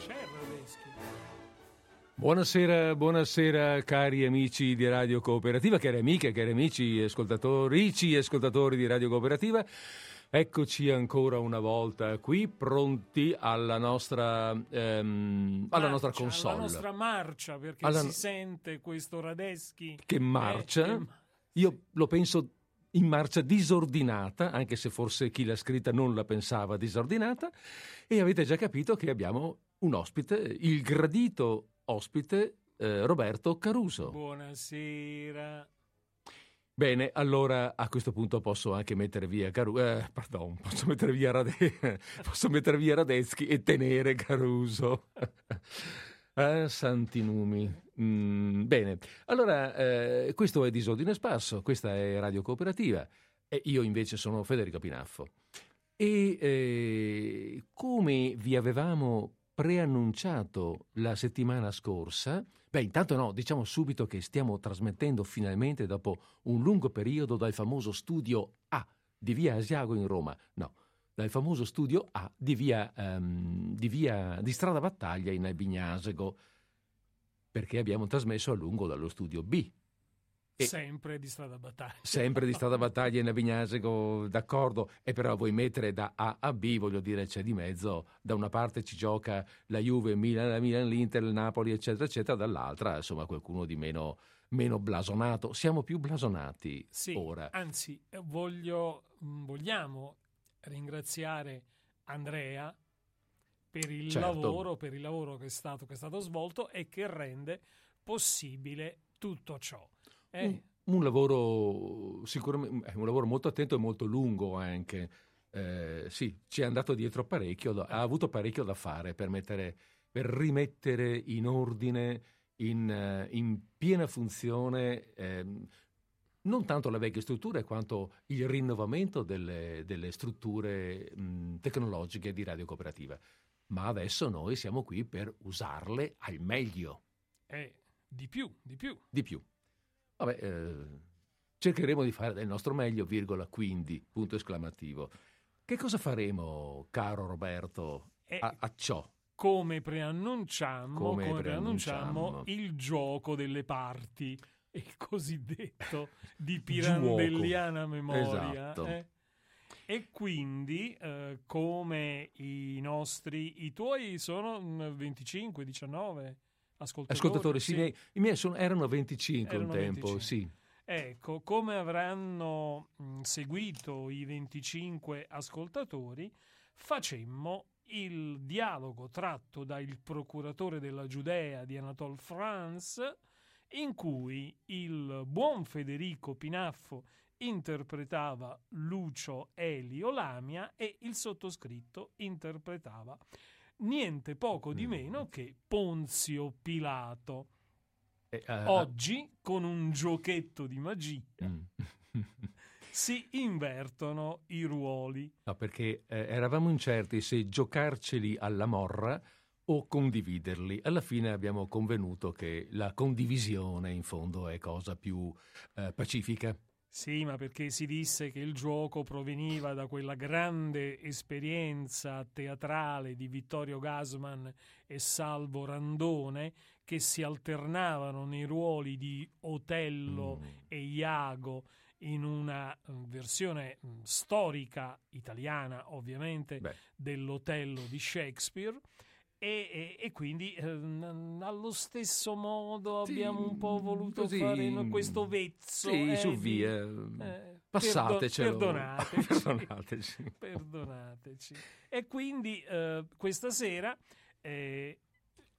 C'è Radeschi. Buonasera, buonasera cari amici di Radio Cooperativa, cari amiche, cari amici ascoltatorici e ascoltatori di Radio Cooperativa. Eccoci ancora una volta qui, pronti alla nostra, ehm, alla Marcia, nostra console. Alla nostra marcia, perché Alla- si sente questo Radeschi che marcia. Eh, che Io lo penso in marcia disordinata, anche se forse chi l'ha scritta non la pensava disordinata, e avete già capito che abbiamo un ospite, il gradito ospite eh, Roberto Caruso. Buonasera. Bene, allora a questo punto posso anche mettere via Caruso, eh, pardon, posso mettere via, Rade- posso mettere via Radeschi e tenere Caruso. Ah, santi numi. Mm, bene, allora eh, questo è Disordine Sparso, questa è Radio Cooperativa e io invece sono Federico Pinaffo. E eh, come vi avevamo preannunciato la settimana scorsa, beh intanto no, diciamo subito che stiamo trasmettendo finalmente dopo un lungo periodo dal famoso studio A di via Asiago in Roma, no, dal famoso studio A di via, ehm, di, via di strada Battaglia in Albignasego, perché abbiamo trasmesso a lungo dallo studio B. E- Sempre di strada battaglia. Sempre di strada battaglia in Avignasego, d'accordo, e però vuoi mettere da A a B, voglio dire, c'è di mezzo, da una parte ci gioca la Juve, il Milan, la Milan, l'Inter, il Napoli, eccetera, eccetera, dall'altra, insomma, qualcuno di meno, meno blasonato. Siamo più blasonati Sì, ora. anzi, voglio, mh, vogliamo ringraziare Andrea per il Certo. lavoro, per il lavoro che è stato, che è stato svolto e che rende possibile tutto ciò. Eh, Un, un lavoro sicuramente, è un lavoro molto attento e molto lungo anche. Eh, sì, ci è andato dietro parecchio, ha avuto parecchio da fare per, mettere, per rimettere in ordine, in, eh, in piena funzione, ehm, non tanto le vecchie strutture quanto il rinnovamento delle, delle strutture mh, tecnologiche di Radio Cooperativa. Ma adesso noi siamo qui per usarle al meglio, eh, di più, di più. di più. Vabbè, eh, cercheremo di fare del nostro meglio, virgola, quindi, punto esclamativo. Che cosa faremo, caro Roberto, Eh, a, a ciò? come preannunciamo, Come come preannunciamo il gioco delle parti, il cosiddetto di pirandelliana memoria. Esatto. eh. E quindi, eh, come i nostri, i tuoi sono mm, 25, 19 ascoltatori. Ascoltatori, sì, sì. i miei, i miei sono- erano 25 Erano un tempo, 25. sì. Ecco, come avranno mh, seguito i 25 ascoltatori, facemmo il dialogo tratto dal procuratore della Giudea di Anatole France, in cui il buon Federico Pinaffo interpretava Lucio Elio Lamia e il sottoscritto interpretava niente poco di Mm. meno che Ponzio Pilato. Eh, eh, Oggi, con un giochetto di magia, mm. si invertono i ruoli. No, perché eh, eravamo incerti se giocarceli alla morra o condividerli. Alla fine abbiamo convenuto che la condivisione in fondo è cosa più eh, pacifica. Sì, ma perché si disse che il gioco proveniva da quella grande esperienza teatrale di Vittorio Gasman e Salvo Randone che si alternavano nei ruoli di Otello Mm. e Iago in una eh, versione mh, storica italiana, ovviamente, Beh, dell'Otello di Shakespeare. E, e- e quindi eh, n- allo stesso modo Sì, abbiamo un po' voluto così, fare questo vezzo. sì, eh, su via. eh, Passatecelo. perdo- perdonateci. Perdonateci. perdonateci. E quindi eh, questa sera eh,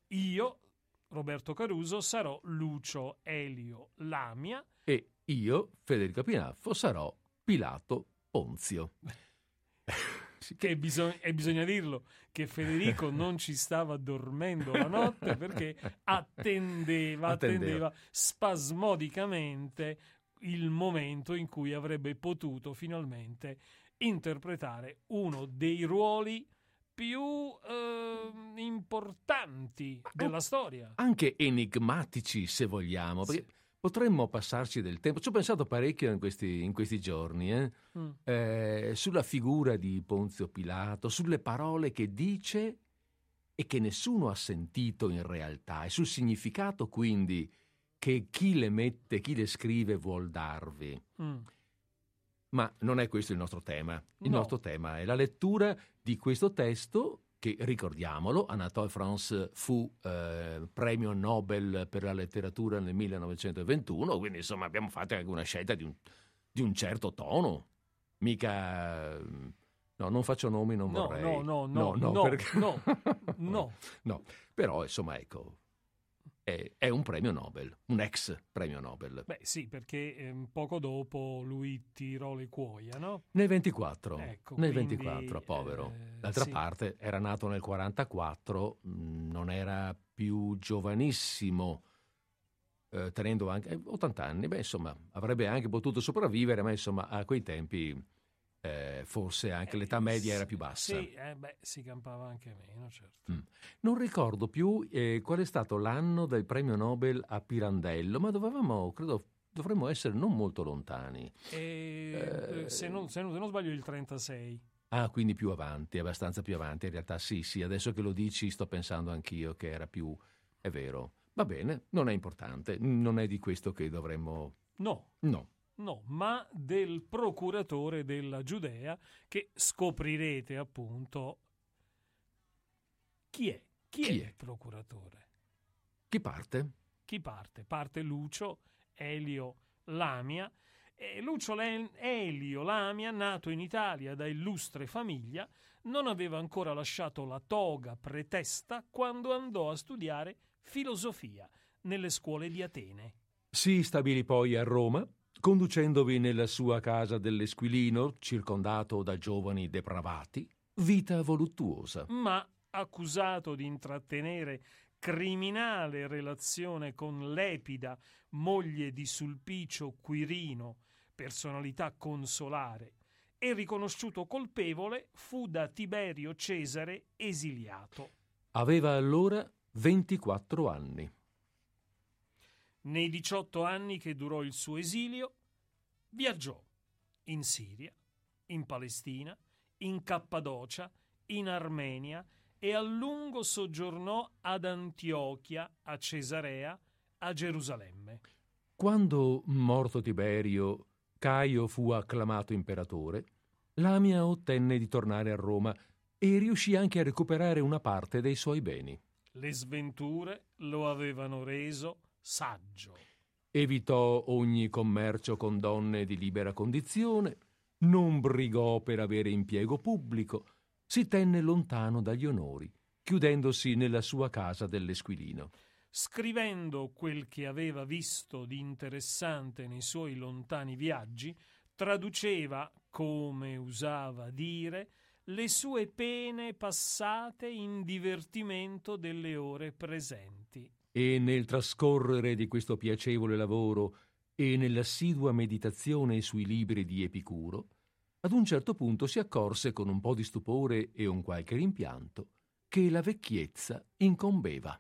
io, Roberto Caruso, sarò Lucio Elio Lamia. E io, Federico Pinaffo, sarò Pilato Ponzio. Sì, Che bisog- e bisogna dirlo che Federico non ci stava dormendo la notte perché attendeva, Attendeva. attendeva spasmodicamente il momento in cui avrebbe potuto finalmente interpretare uno dei ruoli più ehm, importanti della storia. anche enigmatici se vogliamo, perché potremmo passarci del tempo. Ci ho pensato parecchio in questi, in questi giorni, eh, Mm. eh, sulla figura di Ponzio Pilato, sulle parole che dice e che nessuno ha sentito in realtà e sul significato quindi che chi le mette, chi le scrive vuol darvi. Mm. Ma non è questo il nostro tema. Il no. nostro tema è la lettura di questo testo che, ricordiamolo, Anatole France fu eh, premio Nobel per la letteratura nel 1921, quindi insomma abbiamo fatto anche una scelta di un, di un certo tono. Mica... No, non faccio nomi, non no, vorrei. No, no, no, no, no, perché... no, no. no. Però, insomma, ecco, è, è, un premio Nobel, un ex premio Nobel. Beh sì, perché eh, poco dopo lui tirò le cuoia, no? Nel 24, ecco, nel quindi, 24, povero. Eh, D'altra sì. parte era nato nel 44, mm, non era più giovanissimo, eh, tenendo anche 80 eh, anni, beh insomma avrebbe anche potuto sopravvivere, ma insomma a quei tempi eh, forse anche l'età eh, media era più bassa. Sì, eh, beh, si campava anche meno, certo. Mm. Non ricordo più eh, qual è stato l'anno del premio Nobel a Pirandello, ma dovevamo, credo, dovremmo essere non molto lontani. Eh, se non, se, non, se non sbaglio il 36. Ah, quindi più avanti, abbastanza più avanti. In realtà sì, sì, adesso che lo dici sto pensando anch'io che era più... è vero. Va bene, non è importante, non è di questo che dovremmo... No. No. No, ma del procuratore della Giudea che scoprirete appunto chi è. Chi, chi è, è il procuratore? Chi parte? Chi parte? Parte Lucio Elio Lamia. Lucio Elio Lamia, nato in Italia da illustre famiglia, non aveva ancora lasciato la toga pretesta quando andò a studiare filosofia nelle scuole di Atene. Si stabilì poi a Roma conducendovi nella sua casa dell'Esquilino, circondato da giovani depravati, vita voluttuosa. Ma accusato di intrattenere criminale relazione con Lepida, moglie di Sulpicio Quirino, personalità consolare, e riconosciuto colpevole, fu da Tiberio Cesare esiliato. Aveva allora 24 anni. Nei 18 anni che durò il suo esilio, viaggiò in Siria, in Palestina, in Cappadocia, in Armenia e a lungo soggiornò ad Antiochia, a Cesarea, a Gerusalemme. Quando, morto Tiberio, Caio fu acclamato imperatore, Lamia ottenne di tornare a Roma e riuscì anche a recuperare una parte dei suoi beni. Le sventure lo avevano reso saggio. Evitò ogni commercio con donne di libera condizione, non brigò per avere impiego pubblico, si tenne lontano dagli onori, chiudendosi nella sua casa dell'Esquilino. Scrivendo quel che aveva visto di interessante nei suoi lontani viaggi, traduceva, come usava dire, le sue pene passate in divertimento delle ore presenti e nel trascorrere di questo piacevole lavoro e nell'assidua meditazione sui libri di Epicuro, ad un certo punto si accorse con un po' di stupore e un qualche rimpianto che la vecchiezza incombeva.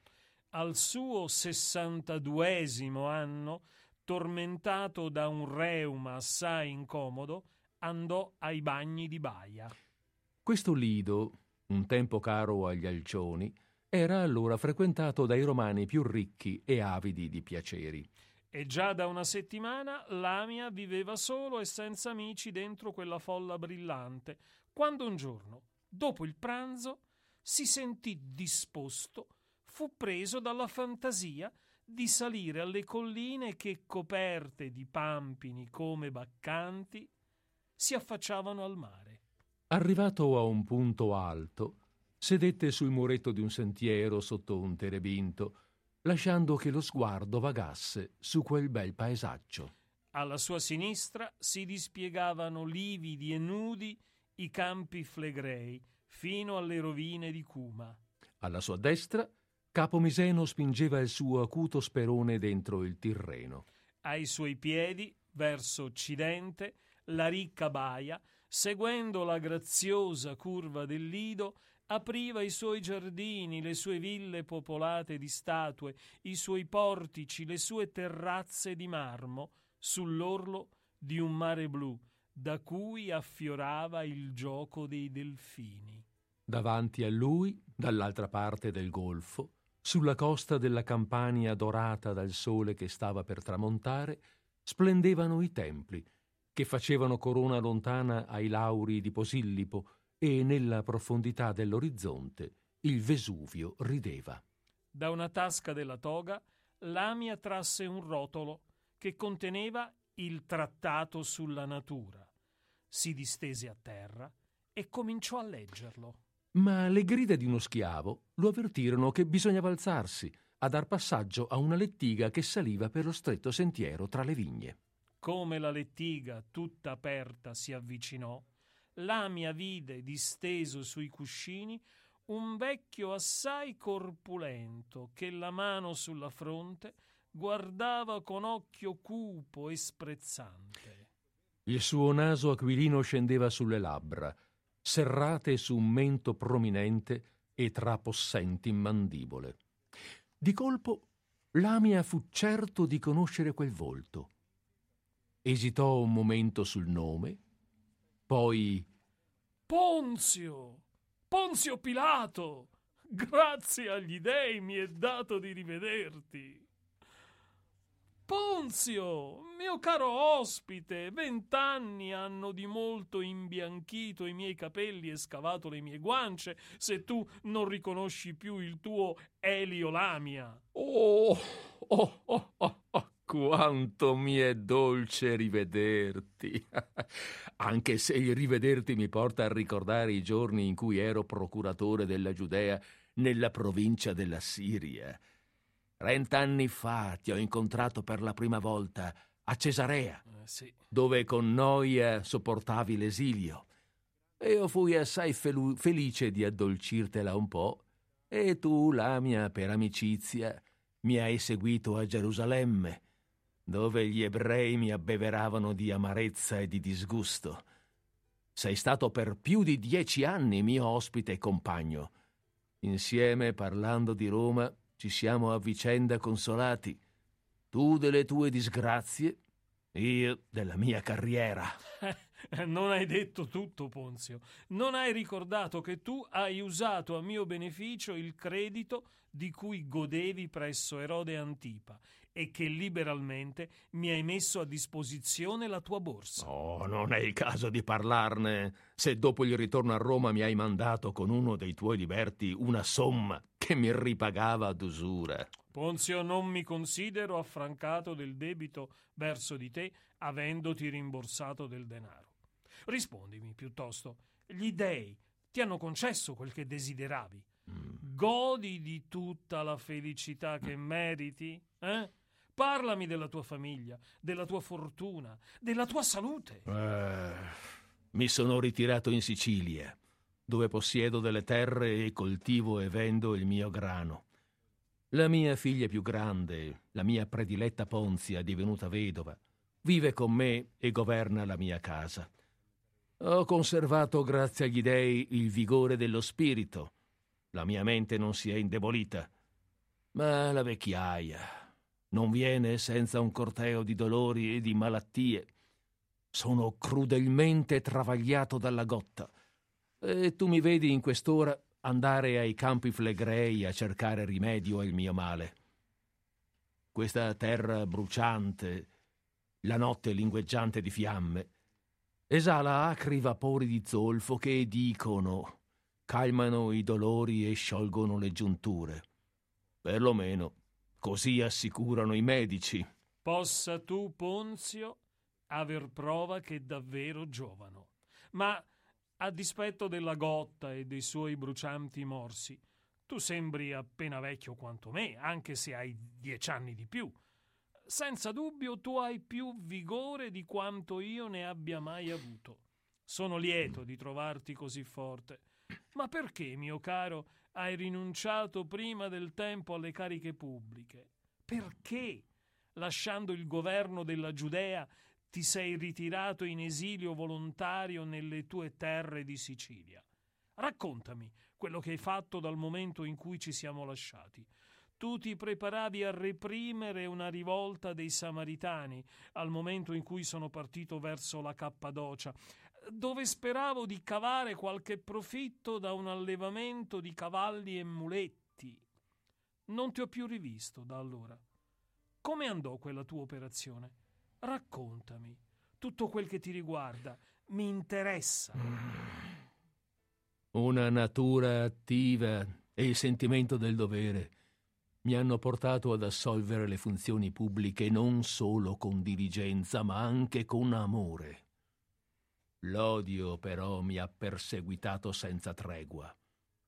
Al suo sessantaduesimo anno, tormentato da un reuma assai incomodo, andò ai bagni di Baia. Questo lido, un tempo caro agli alcioni, era allora frequentato dai romani più ricchi e avidi di piaceri. E già da una settimana Lamia viveva solo e senza amici dentro quella folla brillante, quando un giorno, dopo il pranzo, si sentì disposto, fu preso dalla fantasia di salire alle colline che, coperte di pampini come baccanti, si affacciavano al mare. Arrivato a un punto alto, sedette sul muretto di un sentiero sotto un terebinto, lasciando che lo sguardo vagasse su quel bel paesaggio. Alla sua sinistra si dispiegavano lividi e nudi i campi flegrei, fino alle rovine di Cuma. Alla sua destra Capo Miseno spingeva il suo acuto sperone dentro il Tirreno. Ai suoi piedi, verso occidente, la ricca baia, seguendo la graziosa curva del Lido, apriva i suoi giardini, le sue ville popolate di statue, i suoi portici, le sue terrazze di marmo, sull'orlo di un mare blu, da cui affiorava il gioco dei delfini. Davanti a lui, dall'altra parte del golfo, sulla costa della Campania dorata dal sole che stava per tramontare, splendevano i templi, che facevano corona lontana ai lauri di Posillipo e nella profondità dell'orizzonte il Vesuvio rideva. Da una tasca della toga Lamia trasse un rotolo che conteneva il trattato sulla natura. Si distese a terra e cominciò a leggerlo. Ma le grida di uno schiavo lo avvertirono che bisognava alzarsi a dar passaggio a una lettiga che saliva per lo stretto sentiero tra le vigne. Come la lettiga, tutta aperta, si avvicinò, Lamia vide disteso sui cuscini un vecchio assai corpulento che la mano sulla fronte guardava con occhio cupo e sprezzante. Il suo naso aquilino scendeva sulle labbra, serrate su un mento prominente e tra possenti mandibole. Di colpo Lamia fu certo di conoscere quel volto. Esitò un momento sul nome, poi Ponzio! Ponzio Pilato! Grazie agli dei mi è dato di rivederti. Ponzio, mio caro ospite, vent'anni hanno di molto imbianchito i miei capelli e scavato le mie guance, se tu non riconosci più il tuo Elio Lamia. Oh, oh, oh, oh, oh quanto mi è dolce rivederti. Anche se il rivederti mi porta a ricordare i giorni in cui ero procuratore della Giudea nella provincia della Siria. Trent'anni fa ti ho incontrato per la prima volta a Cesarea, eh, sì. dove con noia sopportavi l'esilio. Io fui assai felu- felice di addolcirtela un po', e tu, Lamia, per amicizia, mi hai seguito a Gerusalemme dove gli ebrei mi abbeveravano di amarezza e di disgusto. Sei stato per più di dieci anni mio ospite e compagno. Insieme, parlando di Roma, ci siamo a vicenda consolati. Tu delle tue disgrazie, io della mia carriera. non hai detto tutto, Ponzio. Non hai ricordato che tu hai usato a mio beneficio il credito di cui godevi presso Erode Antipa e che liberalmente mi hai messo a disposizione la tua borsa. Oh, non è il caso di parlarne. Se dopo il ritorno a Roma mi hai mandato con uno dei tuoi liberti una somma che mi ripagava ad usura. Ponzio, non mi considero affrancato del debito verso di te, avendoti rimborsato del denaro. Rispondimi piuttosto, gli dei ti hanno concesso quel che desideravi. Mm. Godi di tutta la felicità che meriti? Eh? Parlami della tua famiglia, della tua fortuna, della tua salute. Eh, mi sono ritirato in Sicilia, dove possiedo delle terre e coltivo e vendo il mio grano. La mia figlia più grande, la mia prediletta Ponzia, divenuta vedova, vive con me e governa la mia casa. Ho conservato, grazie agli dei, il vigore dello spirito. La mia mente non si è indebolita. Ma la vecchiaia, non viene senza un corteo di dolori e di malattie. Sono crudelmente travagliato dalla gotta. E tu mi vedi in quest'ora andare ai campi flegrei a cercare rimedio al mio male. Questa terra bruciante, la notte lingueggiante di fiamme, esala acri vapori di zolfo che dicono calmano i dolori e sciolgono le giunture. Perlomeno Così assicurano i medici. Possa tu, Ponzio, aver prova che davvero giovano. Ma, a dispetto della gotta e dei suoi brucianti morsi, tu sembri appena vecchio quanto me, anche se hai dieci anni di più. Senza dubbio tu hai più vigore di quanto io ne abbia mai avuto. Sono lieto di trovarti così forte. Ma perché, mio caro, hai rinunciato prima del tempo alle cariche pubbliche? Perché, lasciando il governo della Giudea, ti sei ritirato in esilio volontario nelle tue terre di Sicilia? Raccontami quello che hai fatto dal momento in cui ci siamo lasciati. Tu ti preparavi a reprimere una rivolta dei Samaritani al momento in cui sono partito verso la Cappadocia. Dove speravo di cavare qualche profitto da un allevamento di cavalli e muletti. Non ti ho più rivisto da allora. Come andò quella tua operazione? Raccontami. Tutto quel che ti riguarda mi interessa. Una natura attiva e il sentimento del dovere mi hanno portato ad assolvere le funzioni pubbliche non solo con diligenza, ma anche con amore. L'odio però mi ha perseguitato senza tregua.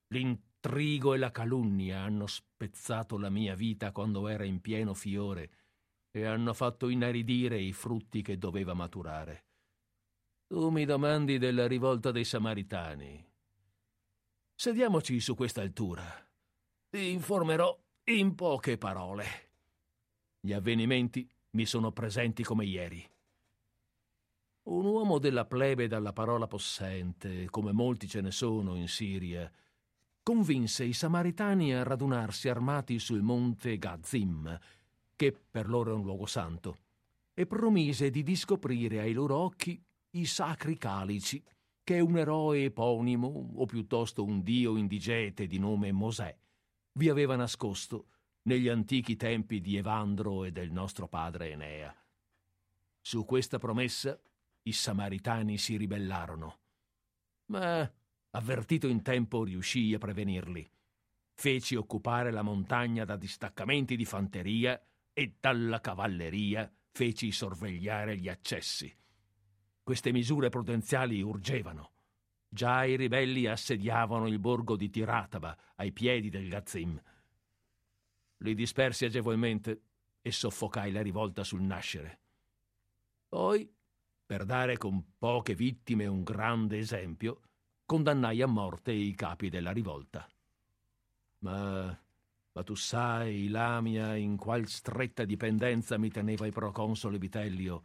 L'intrigo e la calunnia hanno spezzato la mia vita quando era in pieno fiore e hanno fatto inaridire i frutti che doveva maturare. Tu mi domandi della rivolta dei Samaritani. Sediamoci su questa altura. Ti informerò in poche parole. Gli avvenimenti mi sono presenti come ieri. Un uomo della plebe dalla parola possente, come molti ce ne sono in Siria, convinse i samaritani a radunarsi armati sul monte Gazim, che per loro è un luogo santo, e promise di discoprire ai loro occhi i sacri calici che un eroe eponimo, o piuttosto un dio indigete di nome Mosè, vi aveva nascosto negli antichi tempi di Evandro e del nostro padre Enea. Su questa promessa i Samaritani si ribellarono. Ma, avvertito in tempo, riuscii a prevenirli. Feci occupare la montagna da distaccamenti di fanteria e dalla cavalleria feci sorvegliare gli accessi. Queste misure prudenziali urgevano. Già i ribelli assediavano il borgo di Tirataba, ai piedi del Gazim. Li dispersi agevolmente e soffocai la rivolta sul nascere. Poi per dare con poche vittime un grande esempio, condannai a morte i capi della rivolta. Ma, ma tu sai, Lamia, in qual stretta dipendenza mi teneva il proconsole Vitellio,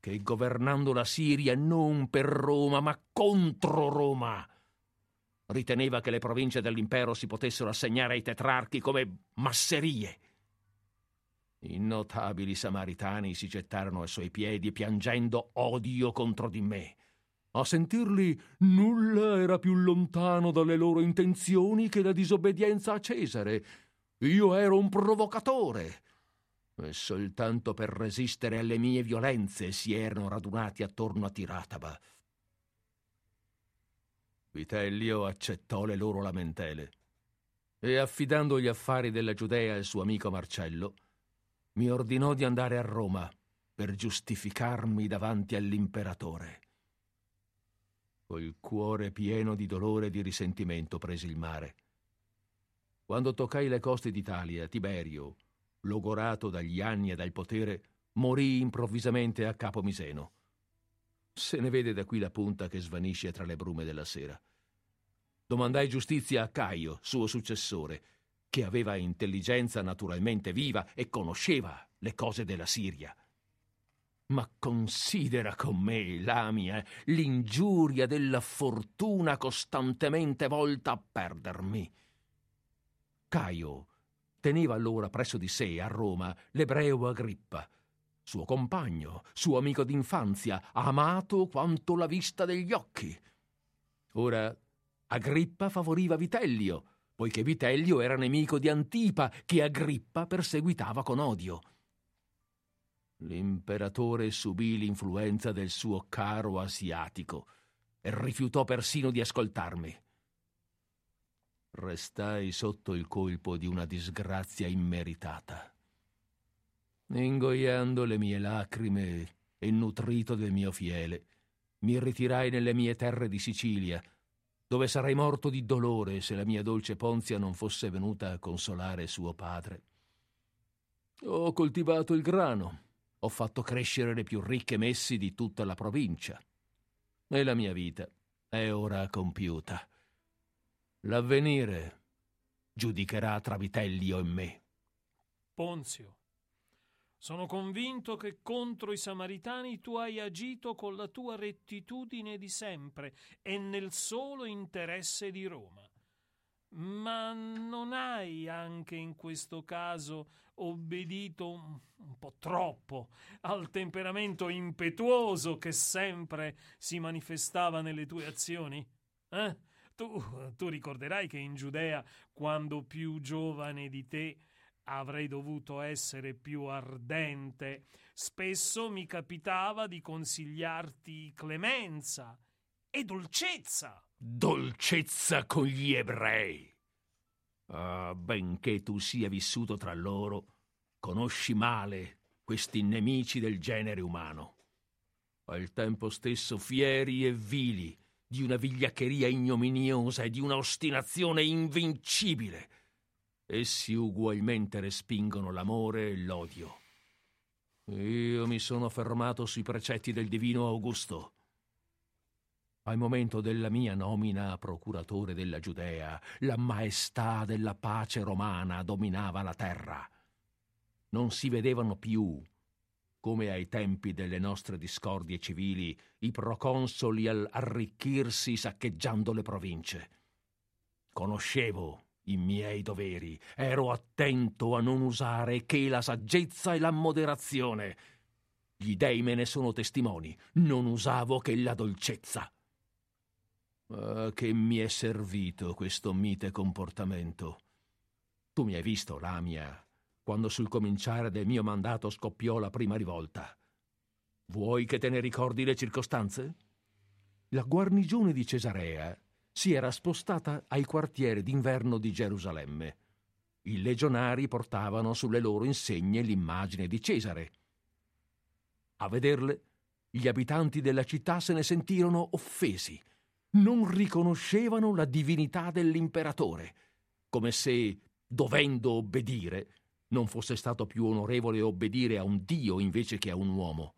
che governando la Siria non per Roma, ma contro Roma, riteneva che le province dell'impero si potessero assegnare ai tetrarchi come masserie i notabili samaritani si gettarono ai suoi piedi piangendo odio contro di me. A sentirli nulla era più lontano dalle loro intenzioni che la disobbedienza a Cesare. Io ero un provocatore. E soltanto per resistere alle mie violenze si erano radunati attorno a Tirataba. Vitellio accettò le loro lamentele e affidando gli affari della Giudea al suo amico Marcello, mi ordinò di andare a Roma per giustificarmi davanti all'imperatore. Col cuore pieno di dolore e di risentimento presi il mare. Quando toccai le coste d'Italia, Tiberio, logorato dagli anni e dal potere, morì improvvisamente a Capo Miseno. Se ne vede da qui la punta che svanisce tra le brume della sera. Domandai giustizia a Caio, suo successore, che aveva intelligenza naturalmente viva e conosceva le cose della Siria. Ma considera con me, Lamia, l'ingiuria della fortuna costantemente volta a perdermi. Caio teneva allora presso di sé a Roma l'ebreo Agrippa, suo compagno, suo amico d'infanzia, amato quanto la vista degli occhi. Ora Agrippa favoriva Vitellio, poiché Vitellio era nemico di Antipa, che Agrippa perseguitava con odio. L'imperatore subì l'influenza del suo caro asiatico e rifiutò persino di ascoltarmi. Restai sotto il colpo di una disgrazia immeritata. Ingoiando le mie lacrime e nutrito del mio fiele, mi ritirai nelle mie terre di Sicilia, dove sarei morto di dolore se la mia dolce Ponzia non fosse venuta a consolare suo padre. Ho coltivato il grano, ho fatto crescere le più ricche messi di tutta la provincia. E la mia vita è ora compiuta. L'avvenire giudicherà tra Vitellio e me. Ponzio, sono convinto che contro i Samaritani tu hai agito con la tua rettitudine di sempre e nel solo interesse di Roma. ma non hai anche in questo caso obbedito un, po' troppo al temperamento impetuoso che sempre si manifestava nelle tue azioni? Eh? Tu, tu ricorderai che in Giudea, quando più giovane di te, avrei dovuto essere più ardente. Spesso mi capitava di consigliarti clemenza e dolcezza. Dolcezza con gli ebrei. Ah, benché tu sia vissuto tra loro, conosci male questi nemici del genere umano. Al tempo stesso fieri e vili, di una vigliaccheria ignominiosa e di una ostinazione invincibile. Essi ugualmente respingono l'amore e l'odio. Io mi sono fermato sui precetti del divino Augusto. Al momento della mia nomina a procuratore della Giudea, la maestà della pace romana dominava la terra. Non si vedevano più come ai tempi delle nostre discordie civili, i proconsoli al arricchirsi saccheggiando le province. Conoscevo i miei doveri, ero attento a non usare che la saggezza e la moderazione. Gli dei me ne sono testimoni, non usavo che la dolcezza. Ma che mi è servito questo mite comportamento? Tu mi hai visto, Lamia, quando sul cominciare del mio mandato scoppiò la prima rivolta. Vuoi che te ne ricordi le circostanze? La guarnigione di Cesarea si era spostata ai quartieri d'inverno di Gerusalemme. I legionari portavano sulle loro insegne l'immagine di Cesare. A vederle, gli abitanti della città se ne sentirono offesi. Non riconoscevano la divinità dell'imperatore, come se, dovendo obbedire, non fosse stato più onorevole obbedire a un Dio invece che a un uomo.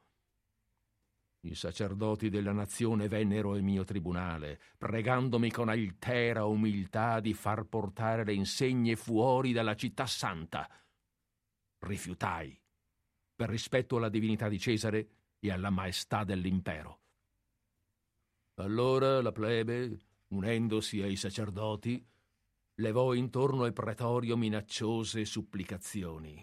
I sacerdoti della nazione vennero al mio tribunale, pregandomi con altera umiltà di far portare le insegne fuori dalla città santa. Rifiutai, per rispetto alla divinità di Cesare e alla maestà dell'impero. Allora la plebe, unendosi ai sacerdoti, levò intorno al pretorio minacciose supplicazioni.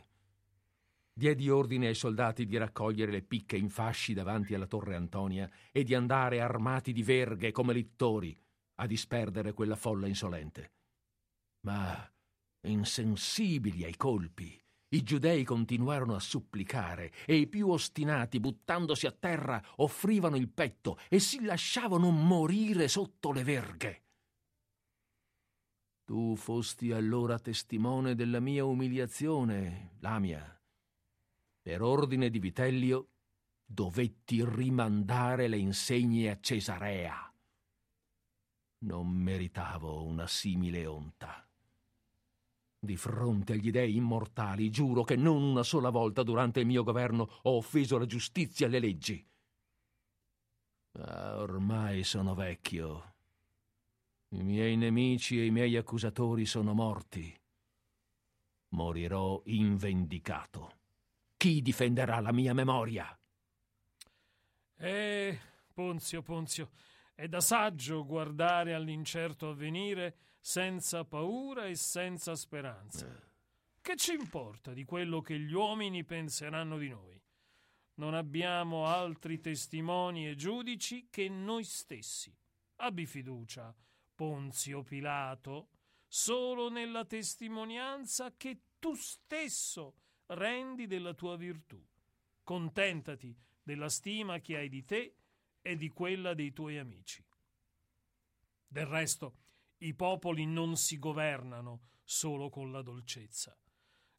Diedi ordine ai soldati di raccogliere le picche in fasci davanti alla torre Antonia e di andare armati di verghe come littori a disperdere quella folla insolente. Ma, insensibili ai colpi, i giudei continuarono a supplicare e i più ostinati, buttandosi a terra, offrivano il petto e si lasciavano morire sotto le verghe. Tu fosti allora testimone della mia umiliazione, Lamia. Per ordine di Vitellio dovetti rimandare le insegne a Cesarea. Non meritavo una simile onta. Di fronte agli dei immortali giuro che non una sola volta durante il mio governo ho offeso la giustizia e le leggi. Ma ormai sono vecchio i miei nemici e i miei accusatori sono morti. Morirò invendicato. Chi difenderà la mia memoria? Eh, Ponzio, Ponzio, è da saggio guardare all'incerto avvenire senza paura e senza speranza. Eh. Che ci importa di quello che gli uomini penseranno di noi? Non abbiamo altri testimoni e giudici che noi stessi. Abbi fiducia Ponzio Pilato, solo nella testimonianza che tu stesso rendi della tua virtù. Contentati della stima che hai di te e di quella dei tuoi amici. Del resto, i popoli non si governano solo con la dolcezza.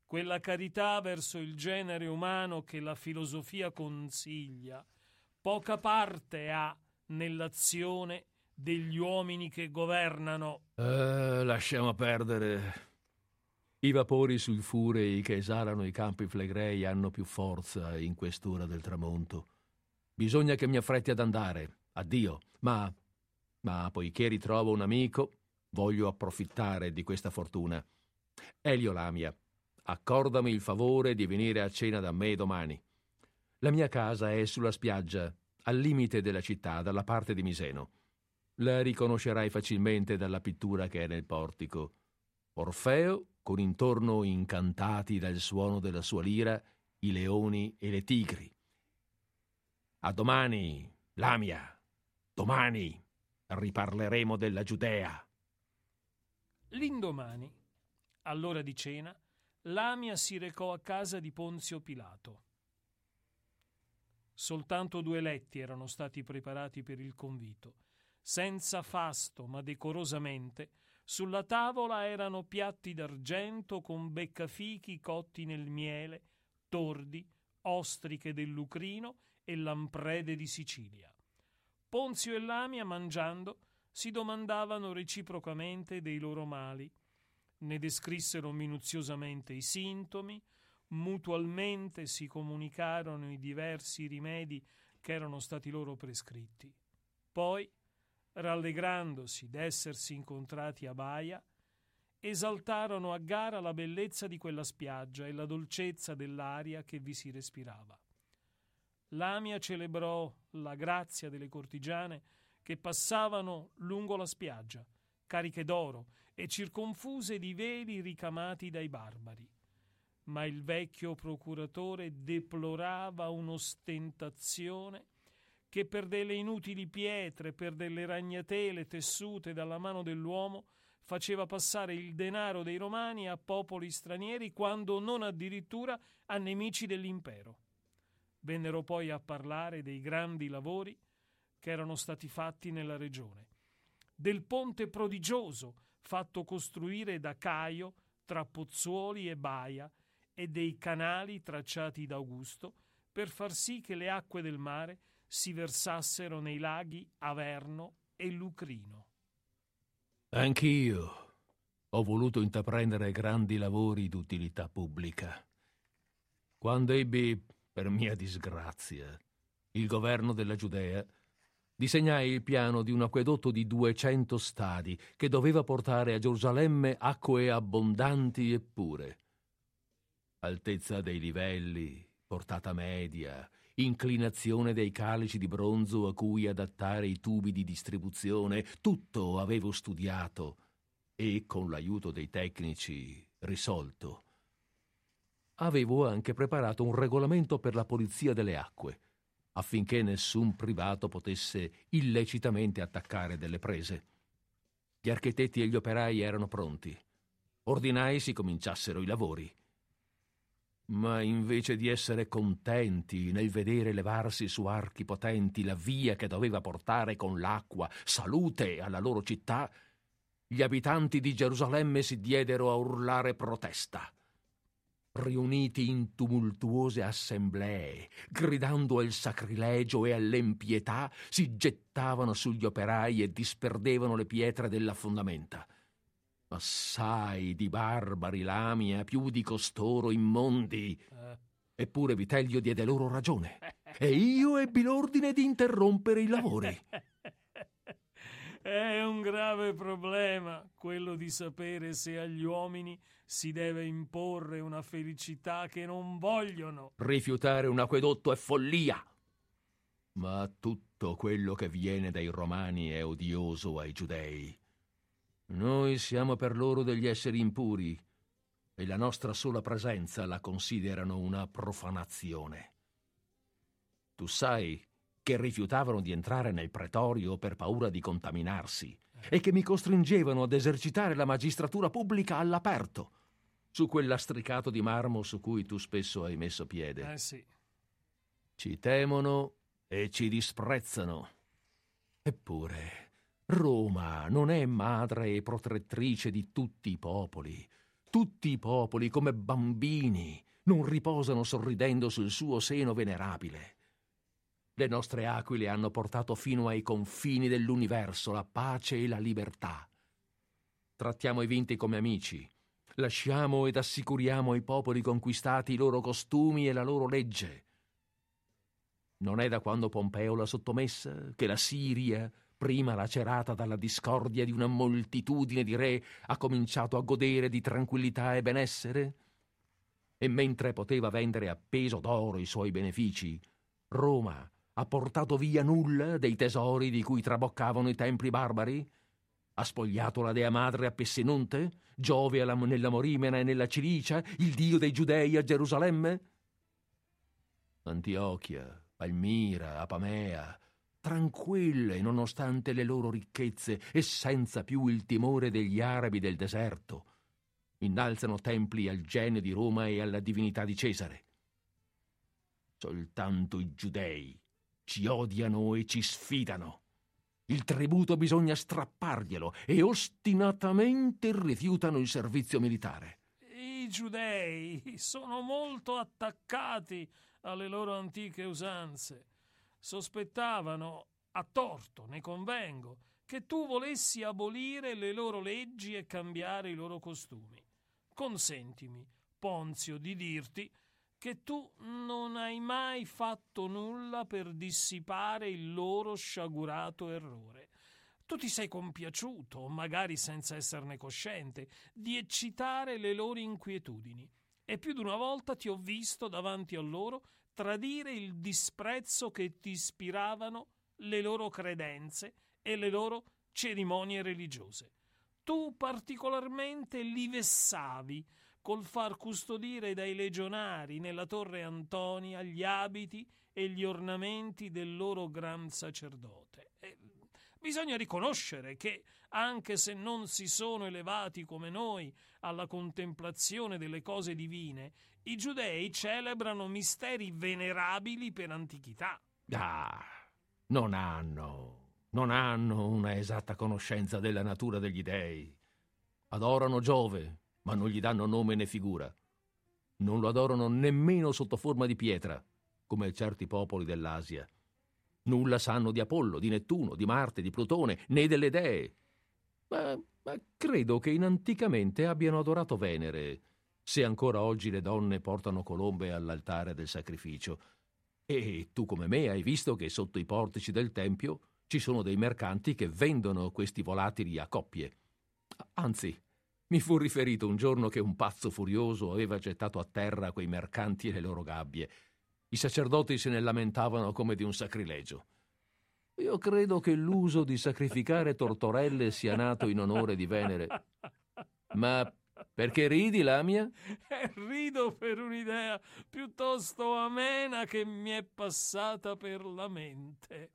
Quella carità verso il genere umano che la filosofia consiglia, poca parte ha nell'azione degli uomini che governano. Eh, lasciamo perdere. I vapori sulfurei che esalano i campi flegrei hanno più forza in quest'ora del tramonto. Bisogna che mi affretti ad andare. Addio. Ma. Ma poiché ritrovo un amico, voglio approfittare di questa fortuna. Elio Lamia, accordami il favore di venire a cena da me domani. La mia casa è sulla spiaggia, al limite della città, dalla parte di Miseno. La riconoscerai facilmente dalla pittura che è nel portico. Orfeo, con intorno incantati dal suono della sua lira, i leoni e le tigri. A domani, Lamia, domani riparleremo della Giudea. L'indomani, all'ora di cena, Lamia si recò a casa di Ponzio Pilato. Soltanto due letti erano stati preparati per il convito. Senza fasto, ma decorosamente, sulla tavola erano piatti d'argento con beccafichi cotti nel miele, tordi, ostriche del Lucrino e lamprede di Sicilia. Ponzio e Lamia, mangiando, si domandavano reciprocamente dei loro mali. Ne descrissero minuziosamente i sintomi, mutualmente si comunicarono i diversi rimedi che erano stati loro prescritti. Poi, rallegrandosi d'essersi incontrati a Baia, esaltarono a gara la bellezza di quella spiaggia e la dolcezza dell'aria che vi si respirava. Lamia celebrò la grazia delle cortigiane che passavano lungo la spiaggia, cariche d'oro e circonfuse di veli ricamati dai barbari. Ma il vecchio procuratore deplorava un'ostentazione che per delle inutili pietre, per delle ragnatele tessute dalla mano dell'uomo, faceva passare il denaro dei romani a popoli stranieri, quando non addirittura a nemici dell'impero. Vennero poi a parlare dei grandi lavori che erano stati fatti nella regione, del ponte prodigioso fatto costruire da Caio tra Pozzuoli e Baia e dei canali tracciati da Augusto per far sì che le acque del mare si versassero nei laghi Averno e Lucrino. Anch'io ho voluto intraprendere grandi lavori d'utilità pubblica. Quando ebbi, per mia disgrazia, il governo della Giudea, disegnai il piano di un acquedotto di 200 stadi che doveva portare a Gerusalemme acque abbondanti e pure. Altezza dei livelli, portata media, inclinazione dei calici di bronzo a cui adattare i tubi di distribuzione, tutto avevo studiato e, con l'aiuto dei tecnici, risolto. Avevo anche preparato un regolamento per la polizia delle acque, affinché nessun privato potesse illecitamente attaccare delle prese. Gli architetti e gli operai erano pronti. Ordinai si cominciassero i lavori. Ma invece di essere contenti nel vedere levarsi su archi potenti la via che doveva portare con l'acqua salute alla loro città, gli abitanti di Gerusalemme si diedero a urlare protesta riuniti in tumultuose assemblee, gridando al sacrilegio e all'empietà, si gettavano sugli operai e disperdevano le pietre della fondamenta. Assai di barbari lamia, più di costoro immondi. Eppure Vitelio diede loro ragione, e io ebbi l'ordine di interrompere i lavori. È un grave problema quello di sapere se agli uomini si deve imporre una felicità che non vogliono. Rifiutare un acquedotto è follia. Ma tutto quello che viene dai romani è odioso ai giudei. Noi siamo per loro degli esseri impuri e la nostra sola presenza la considerano una profanazione. Tu sai che rifiutavano di entrare nel pretorio per paura di contaminarsi e che mi costringevano ad esercitare la magistratura pubblica all'aperto, su quel lastricato di marmo su cui tu spesso hai messo piede. Eh sì. Ci temono e ci disprezzano. Eppure, Roma non è madre e protettrice di tutti i popoli. Tutti i popoli, come bambini, non riposano sorridendo sul suo seno venerabile. Le nostre aquile hanno portato fino ai confini dell'universo la pace e la libertà. Trattiamo i vinti come amici. Lasciamo ed assicuriamo ai popoli conquistati i loro costumi e la loro legge. Non è da quando Pompeo l'ha sottomessa che la Siria, prima lacerata dalla discordia di una moltitudine di re, ha cominciato a godere di tranquillità e benessere? E mentre poteva vendere a peso d'oro i suoi benefici, Roma ha portato via nulla dei tesori di cui traboccavano i templi barbari? Ha spogliato la dea madre a Pessinonte? Giove nella Morimena e nella Cilicia? Il dio dei giudei a Gerusalemme? Antiochia, Palmira, Apamea, tranquille nonostante le loro ricchezze e senza più il timore degli arabi del deserto, innalzano templi al genio di Roma e alla divinità di Cesare. Soltanto i giudei ci odiano e ci sfidano. Il tributo bisogna strapparglielo e ostinatamente rifiutano il servizio militare. I giudei sono molto attaccati alle loro antiche usanze. Sospettavano, a torto, ne convengo, che tu volessi abolire le loro leggi e cambiare i loro costumi. Consentimi, Ponzio, di dirti che tu non hai mai fatto nulla per dissipare il loro sciagurato errore. Tu ti sei compiaciuto, magari senza esserne cosciente, di eccitare le loro inquietudini e più di una volta ti ho visto davanti a loro tradire il disprezzo che ti ispiravano le loro credenze e le loro cerimonie religiose. Tu particolarmente li vessavi col far custodire dai legionari nella torre Antonia gli abiti e gli ornamenti del loro gran sacerdote. E bisogna riconoscere che, anche se non si sono elevati come noi alla contemplazione delle cose divine, i giudei celebrano misteri venerabili per antichità. Ah, non hanno, non hanno una esatta conoscenza della natura degli dei. Adorano Giove, ma non gli danno nome né figura. Non lo adorano nemmeno sotto forma di pietra, come certi popoli dell'Asia. Nulla sanno di Apollo, di Nettuno, di Marte, di Plutone, né delle dee. Ma, ma credo che in anticamente abbiano adorato Venere, se ancora oggi le donne portano colombe all'altare del sacrificio. E tu come me hai visto che sotto i portici del Tempio ci sono dei mercanti che vendono questi volatili a coppie. Anzi, mi fu riferito un giorno che un pazzo furioso aveva gettato a terra quei mercanti e le loro gabbie. I sacerdoti se ne lamentavano come di un sacrilegio. Io credo che l'uso di sacrificare tortorelle sia nato in onore di Venere. Ma perché ridi, Lamia? Eh, rido per un'idea piuttosto amena che mi è passata per la mente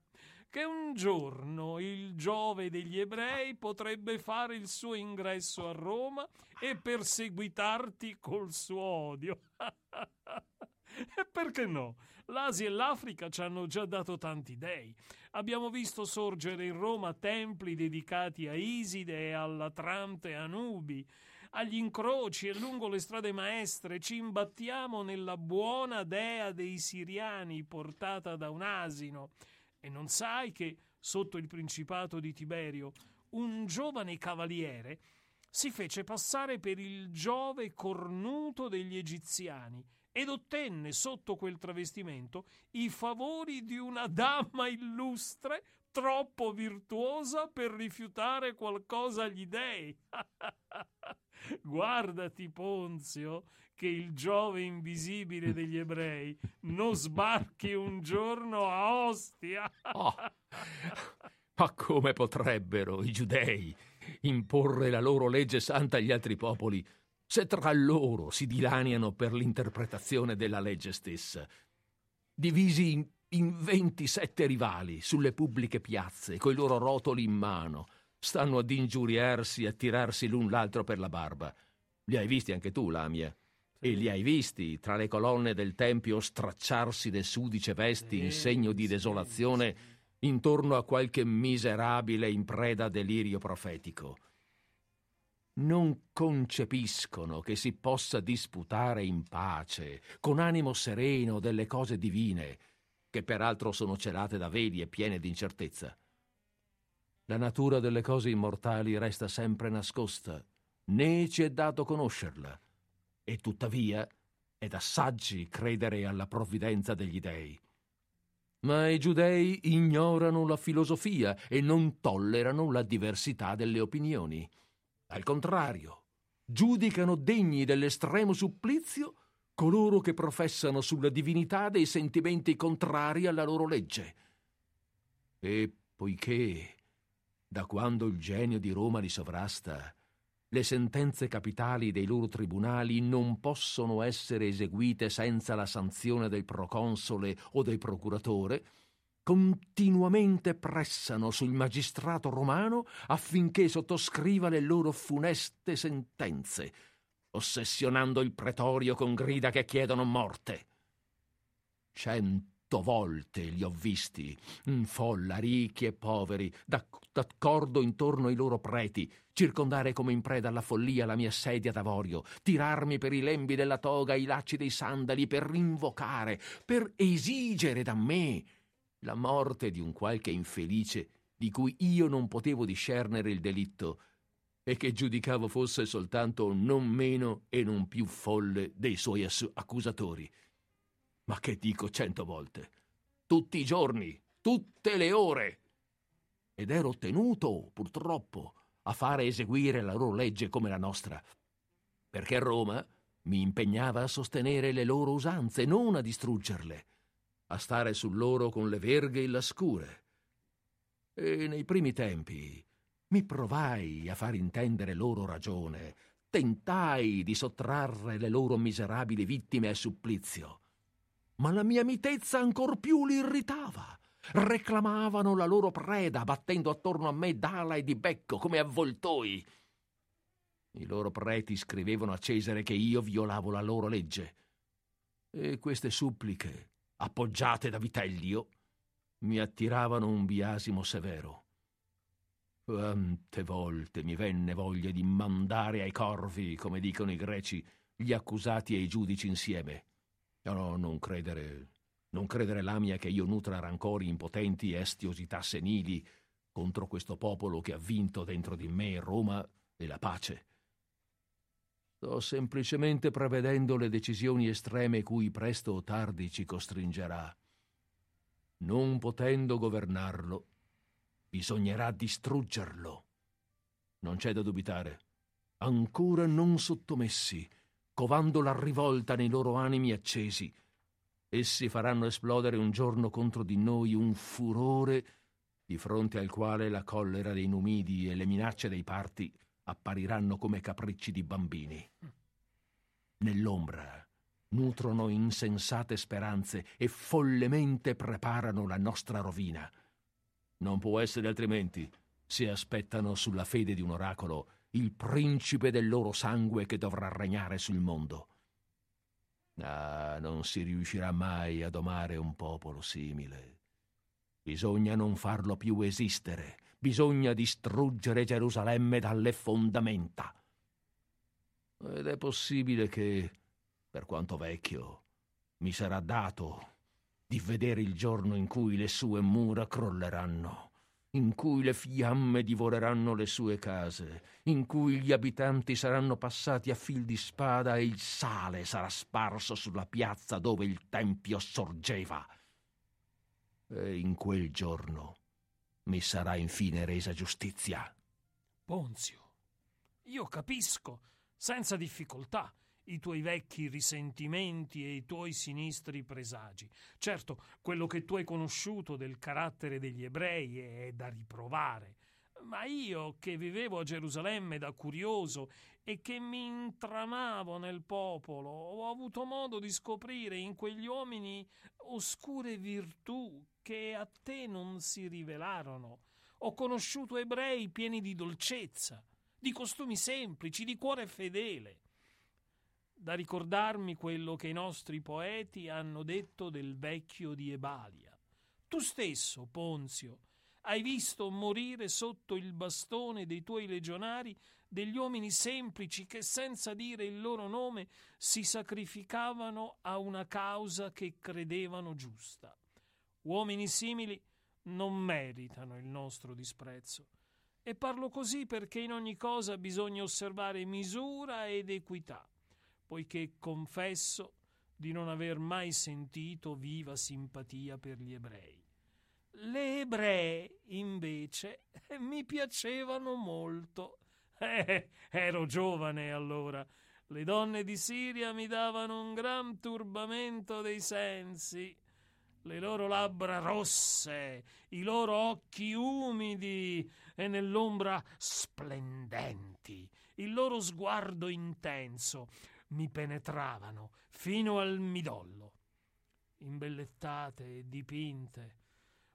che un giorno il Giove degli ebrei potrebbe fare il suo ingresso a Roma e perseguitarti col suo odio. e perché no? L'Asia e l'Africa ci hanno già dato tanti dei. Abbiamo visto sorgere in Roma templi dedicati a Iside e all'Atrante Anubi. Agli incroci e lungo le strade maestre ci imbattiamo nella buona dea dei siriani portata da un asino e non sai che, sotto il principato di Tiberio, un giovane cavaliere si fece passare per il Giove cornuto degli egiziani ed ottenne sotto quel travestimento i favori di una dama illustre troppo virtuosa per rifiutare qualcosa agli dei. Guardati, Ponzio, che il Giove invisibile degli ebrei non sbarchi un giorno a Ostia. Oh, ma come potrebbero i giudei imporre la loro legge santa agli altri popoli se tra loro si dilaniano per l'interpretazione della legge stessa? Divisi in, in 27 rivali sulle pubbliche piazze, coi loro rotoli in mano, stanno ad ingiuriarsi e a tirarsi l'un l'altro per la barba. Li hai visti anche tu, Lamia? E li hai visti tra le colonne del tempio stracciarsi le sudice vesti in segno di desolazione intorno a qualche miserabile in preda a delirio profetico. Non concepiscono che si possa disputare in pace, con animo sereno, delle cose divine, che peraltro sono celate da veli e piene di incertezza. La natura delle cose immortali resta sempre nascosta, né ci è dato conoscerla e tuttavia è da saggi credere alla provvidenza degli dei. Ma i giudei ignorano la filosofia e non tollerano la diversità delle opinioni. Al contrario, giudicano degni dell'estremo supplizio coloro che professano sulla divinità dei sentimenti contrari alla loro legge. E poiché da quando il genio di Roma li sovrasta, le sentenze capitali dei loro tribunali non possono essere eseguite senza la sanzione del proconsole o del procuratore, continuamente pressano sul magistrato romano affinché sottoscriva le loro funeste sentenze, ossessionando il pretorio con grida che chiedono morte. Cento volte li ho visti, in folla, ricchi e poveri, d'accordo intorno ai loro preti, circondare come in preda alla follia la mia sedia d'avorio, tirarmi per i lembi della toga i lacci dei sandali per invocare, per esigere da me la morte di un qualche infelice di cui io non potevo discernere il delitto e che giudicavo fosse soltanto non meno e non più folle dei suoi accusatori. Ma che dico cento volte? Tutti i giorni, tutte le ore. Ed ero tenuto, purtroppo, a fare eseguire la loro legge come la nostra, perché Roma mi impegnava a sostenere le loro usanze, non a distruggerle a stare su loro con le verghe e la scure. E nei primi tempi mi provai a far intendere loro ragione, tentai di sottrarre le loro miserabili vittime al supplizio. Ma la mia mitezza ancor più li irritava. Reclamavano la loro preda, battendo attorno a me d'ala e di becco come avvoltoi. I loro preti scrivevano a Cesare che io violavo la loro legge. E queste suppliche appoggiate da Vitellio, mi attiravano un biasimo severo. Quante volte mi venne voglia di mandare ai corvi, come dicono i greci, gli accusati e i giudici insieme. No, non credere, non credere Lamia che io nutra rancori impotenti e estiosità senili contro questo popolo che ha vinto dentro di me Roma e la pace. Sto semplicemente prevedendo le decisioni estreme cui presto o tardi ci costringerà. Non potendo governarlo, bisognerà distruggerlo. Non c'è da dubitare. Ancora non sottomessi, covando la rivolta nei loro animi accesi, essi faranno esplodere un giorno contro di noi un furore di fronte al quale la collera dei Numidi e le minacce dei parti appariranno come capricci di bambini. Nell'ombra nutrono insensate speranze e follemente preparano la nostra rovina. Non può essere altrimenti se aspettano sulla fede di un oracolo il principe del loro sangue che dovrà regnare sul mondo. Ah, non si riuscirà mai a domare un popolo simile. Bisogna non farlo più esistere bisogna distruggere Gerusalemme dalle fondamenta. Ed è possibile che, per quanto vecchio, mi sarà dato di vedere il giorno in cui le sue mura crolleranno, in cui le fiamme divoreranno le sue case, in cui gli abitanti saranno passati a fil di spada e il sale sarà sparso sulla piazza dove il tempio sorgeva. E in quel giorno mi sarà infine resa giustizia. Ponzio, io capisco, senza difficoltà, i tuoi vecchi risentimenti e i tuoi sinistri presagi. Certo, quello che tu hai conosciuto del carattere degli ebrei è da riprovare. Ma io, che vivevo a Gerusalemme da curioso e che mi intramavo nel popolo, ho avuto modo di scoprire in quegli uomini oscure virtù che a te non si rivelarono. Ho conosciuto ebrei pieni di dolcezza, di costumi semplici, di cuore fedele. Da ricordarmi quello che i nostri poeti hanno detto del vecchio di Ebalia. Tu stesso, Ponzio, hai visto morire sotto il bastone dei tuoi legionari degli uomini semplici che senza dire il loro nome si sacrificavano a una causa che credevano giusta. Uomini simili non meritano il nostro disprezzo. E parlo così perché in ogni cosa bisogna osservare misura ed equità, poiché confesso di non aver mai sentito viva simpatia per gli ebrei. Le ebree, invece, mi piacevano molto. Eh, ero giovane allora. Le donne di Siria mi davano un gran turbamento dei sensi le loro labbra rosse, i loro occhi umidi e nell'ombra splendenti, il loro sguardo intenso mi penetravano fino al midollo. Imbellettate e dipinte,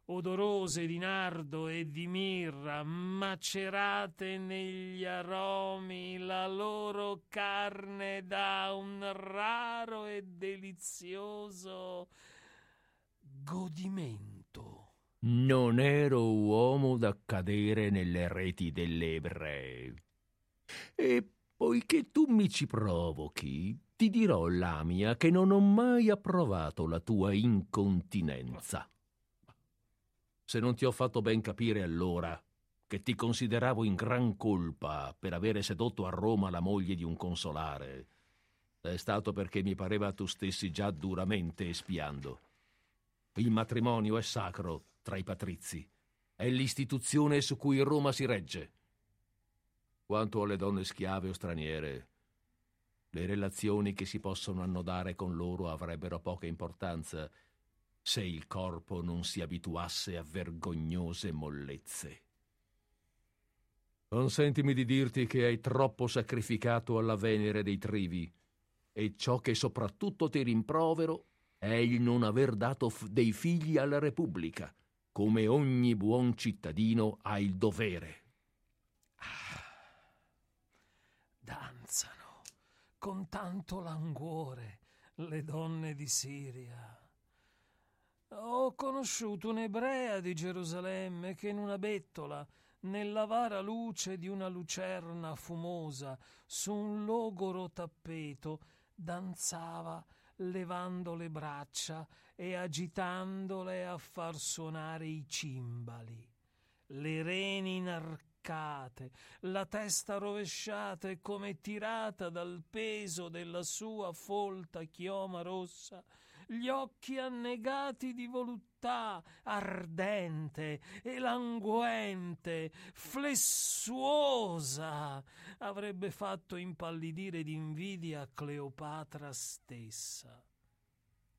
odorose di nardo e di mirra, macerate negli aromi, la loro carne dà un raro e delizioso godimento. Non ero uomo da cadere nelle reti delle ebrei. E poiché tu mi ci provochi, ti dirò, Lamia, che non ho mai approvato la tua incontinenza. Se non ti ho fatto ben capire allora che ti consideravo in gran colpa per avere sedotto a Roma la moglie di un consolare, è stato perché mi pareva tu stessi già duramente espiando. Il matrimonio è sacro tra i patrizi, è l'istituzione su cui Roma si regge. Quanto alle donne schiave o straniere, le relazioni che si possono annodare con loro avrebbero poca importanza se il corpo non si abituasse a vergognose mollezze. Consentimi di dirti che hai troppo sacrificato alla Venere dei Trivi e ciò che soprattutto ti rimprovero è il non aver dato f- dei figli alla Repubblica, come ogni buon cittadino ha il dovere. Ah, danzano con tanto languore le donne di Siria. Ho conosciuto un'ebrea di Gerusalemme che in una bettola, nell'avara luce di una lucerna fumosa, su un logoro tappeto, danzava levando le braccia e agitandole a far suonare i cimbali. Le reni inarcate, la testa rovesciata e come tirata dal peso della sua folta chioma rossa, gli occhi annegati di voluttà, ardente e languente, flessuosa, avrebbe fatto impallidire d'invidia Cleopatra stessa.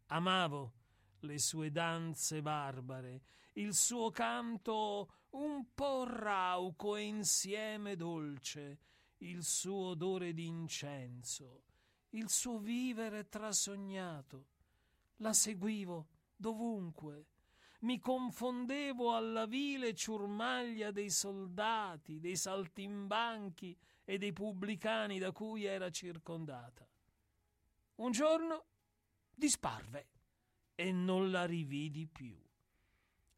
Amavo le sue danze barbare, il suo canto un po' rauco e insieme dolce, il suo odore d'incenso, il suo vivere trasognato la seguivo dovunque. Mi confondevo alla vile ciurmaglia dei soldati, dei saltimbanchi e dei pubblicani da cui era circondata. Un giorno disparve e non la rividi più.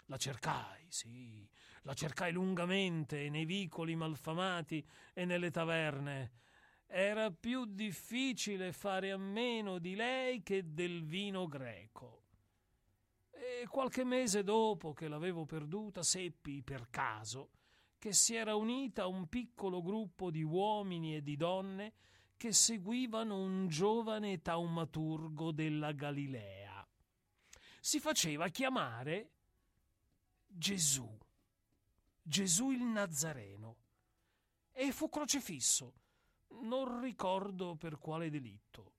La cercai, sì, la cercai lungamente nei vicoli malfamati e nelle taverne era più difficile fare a meno di lei che del vino greco. E qualche mese dopo che l'avevo perduta, seppi per caso che si era unita a un piccolo gruppo di uomini e di donne che seguivano un giovane taumaturgo della Galilea. Si faceva chiamare Gesù, Gesù il Nazareno, e fu crocifisso non ricordo per quale delitto.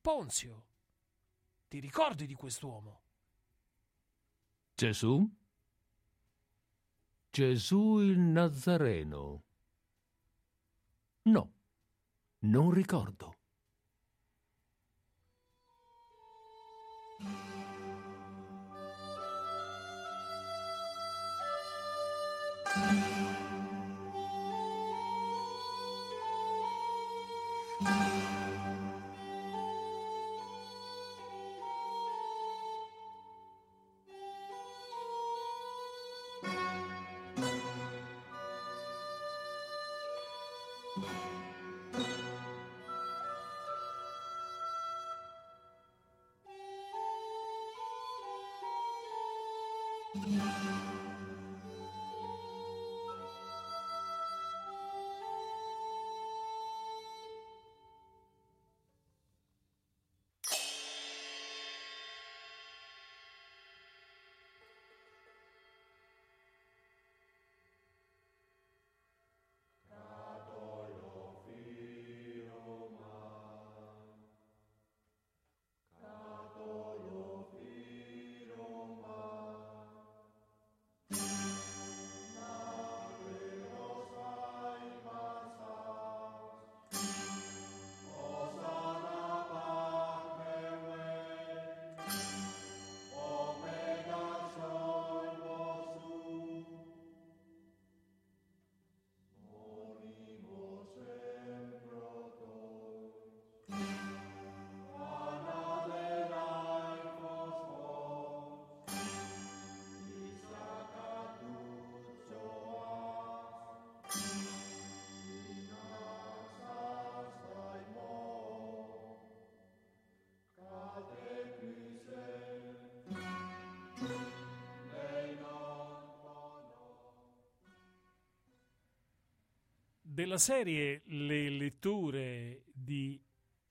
Ponzio, ti ricordi di quest'uomo? Gesù? Gesù il Nazareno. No, non ricordo. thank Thank you. Della serie Le letture di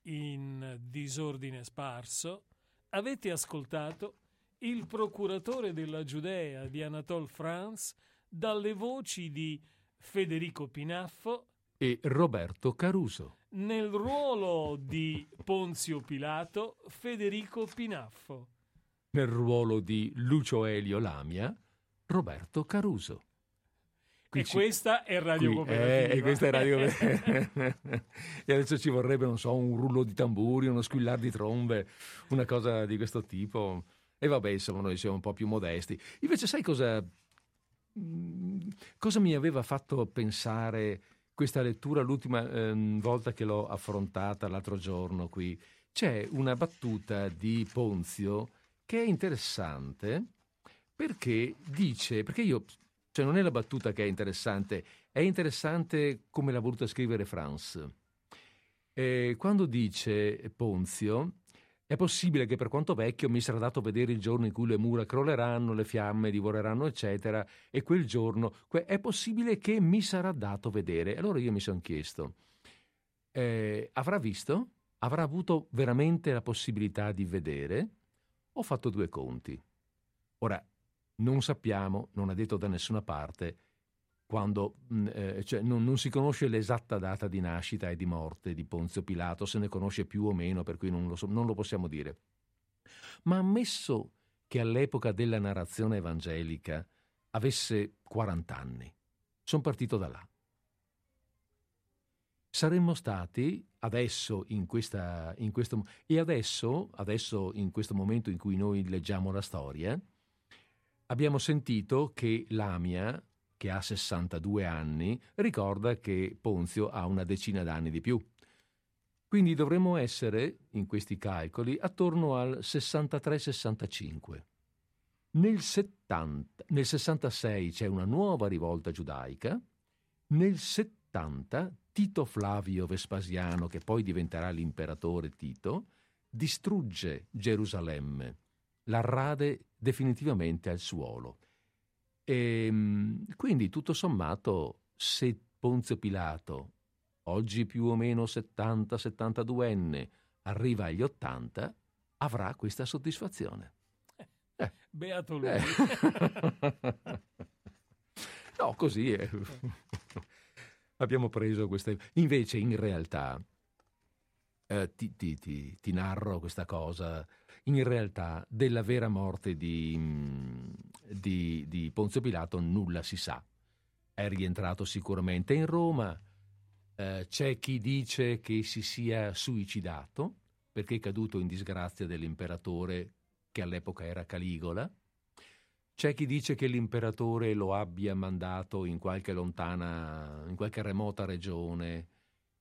In disordine sparso avete ascoltato il procuratore della Giudea di Anatole France dalle voci di Federico Pinaffo e Roberto Caruso. Nel ruolo di Ponzio Pilato, Federico Pinaffo. Nel ruolo di Lucio Elio Lamia, Roberto Caruso. E ci... questa è Radio qui. Eh, e questa è Radio e adesso ci vorrebbe, non so, un rullo di tamburi, uno squillar di trombe, una cosa di questo tipo. E vabbè, insomma, noi siamo un po' più modesti. Invece sai cosa, mm, cosa mi aveva fatto pensare questa lettura l'ultima eh, volta che l'ho affrontata l'altro giorno qui? C'è una battuta di Ponzio che è interessante perché dice, perché io cioè non è la battuta che è interessante, è interessante come l'ha voluta scrivere Franz. E quando dice Ponzio, è possibile che per quanto vecchio mi sarà dato vedere il giorno in cui le mura crolleranno, le fiamme divoreranno, eccetera, e quel giorno è possibile che mi sarà dato vedere. Allora io mi sono chiesto, eh, avrà visto? Avrà avuto veramente la possibilità di vedere? Ho fatto due conti. Ora, non sappiamo, non è detto da nessuna parte, quando mm, eh, cioè non, non, si conosce l'esatta data di nascita e di morte di Ponzio Pilato, se ne conosce più o meno, per cui non lo, so, non lo possiamo dire. Ma ammesso che all'epoca della narrazione evangelica avesse 40 anni, sono partito da là. Saremmo stati adesso in, questa, in questo e adesso, adesso in questo momento in cui noi leggiamo la storia, abbiamo sentito che Lamia, che ha 62 anni, ricorda che Ponzio ha una decina d'anni di più. Quindi dovremmo essere, in questi calcoli, attorno al 63-65. Nel, 70, nel 66 c'è una nuova rivolta giudaica, nel 70 Tito Flavio Vespasiano, che poi diventerà l'imperatore Tito, distrugge Gerusalemme la rade definitivamente al suolo. E, ehm, quindi tutto sommato, se Ponzio Pilato, oggi più o meno 70-72enne, arriva agli 80, avrà questa soddisfazione. Eh. Beato lui. Eh. no, così è. Abbiamo preso queste... Invece, in realtà, eh, ti, ti, ti, ti narro questa cosa in realtà della vera morte di, di, di Ponzio Pilato nulla si sa. È rientrato sicuramente in Roma, eh, c'è chi dice che si sia suicidato perché è caduto in disgrazia dell'imperatore che all'epoca era Caligola. C'è chi dice che l'imperatore lo abbia mandato in qualche lontana, in qualche remota regione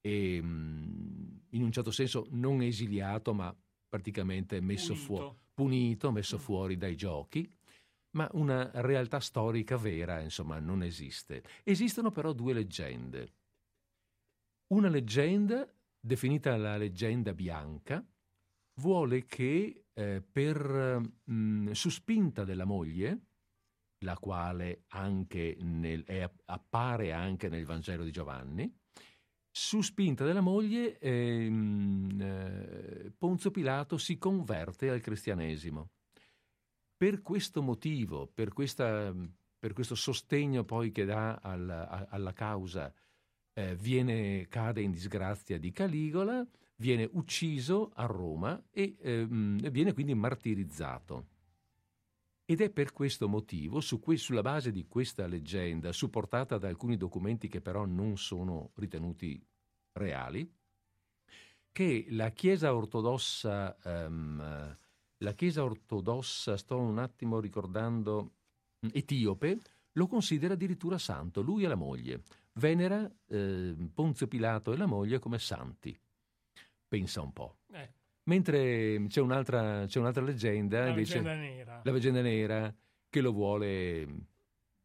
e mm, in un certo senso non esiliato, ma praticamente messo punito. fuori, punito, messo mm. fuori dai giochi, ma una realtà storica vera, insomma, non esiste. Esistono però due leggende. Una leggenda, definita la leggenda bianca, vuole che eh, per mh, mm, su spinta della moglie, la quale anche nel, è, appare anche nel Vangelo di Giovanni, su spinta della moglie, ehm, eh, Ponzio Pilato si converte al cristianesimo. Per questo motivo, per, questa, per questo sostegno poi che dà alla, alla causa, eh, viene, cade in disgrazia di Caligola, viene ucciso a Roma e ehm, viene quindi martirizzato. Ed è per questo motivo, su que- sulla base di questa leggenda, supportata da alcuni documenti che però non sono ritenuti reali, che la Chiesa ortodossa, um, la Chiesa ortodossa, sto un attimo ricordando, etiope, lo considera addirittura santo, lui e la moglie. Venera eh, Ponzio Pilato e la moglie come santi. Pensa un po'. Eh. Mentre c'è un'altra, c'è un'altra leggenda, la invece, leggenda nera. la leggenda nera, che lo vuole,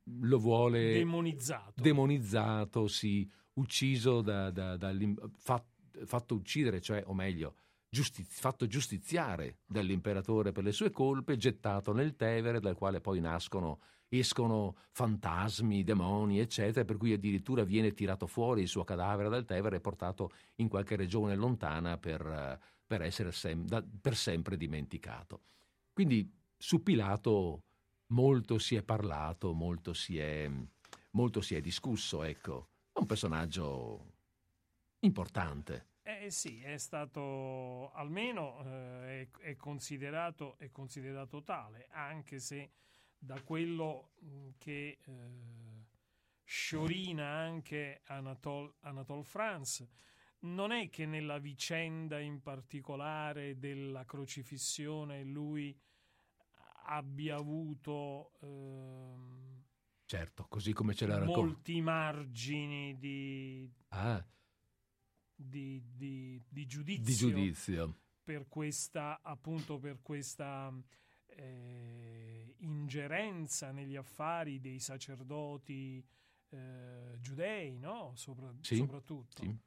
lo vuole demonizzato. demonizzato, sì, ucciso da, da, da fatto, fatto uccidere, cioè, o meglio, giustiz- fatto giustiziare dall'imperatore per le sue colpe, gettato nel Tevere, dal quale poi nascono escono fantasmi, demoni, eccetera, per cui addirittura viene tirato fuori il suo cadavere dal Tevere e portato in qualche regione lontana per, per essere sem- da, per sempre dimenticato. Quindi su Pilato molto si è parlato, molto si è, molto si è discusso, ecco. È un personaggio importante. Eh sì, è stato almeno eh, è, è, considerato, è, considerato, tale, anche se da quello mm, che eh, sciorina anche Anatole, Anatole France, non è che nella vicenda in particolare della crocifissione lui abbia avuto ehm, certo, così come ce l'ha raccontato molti margini di, ah. di, di, di, giudizio, di giudizio per questa appunto per questa eh, ingerenza negli affari dei sacerdoti eh, giudei, no? Sopra, sì, soprattutto. Sì.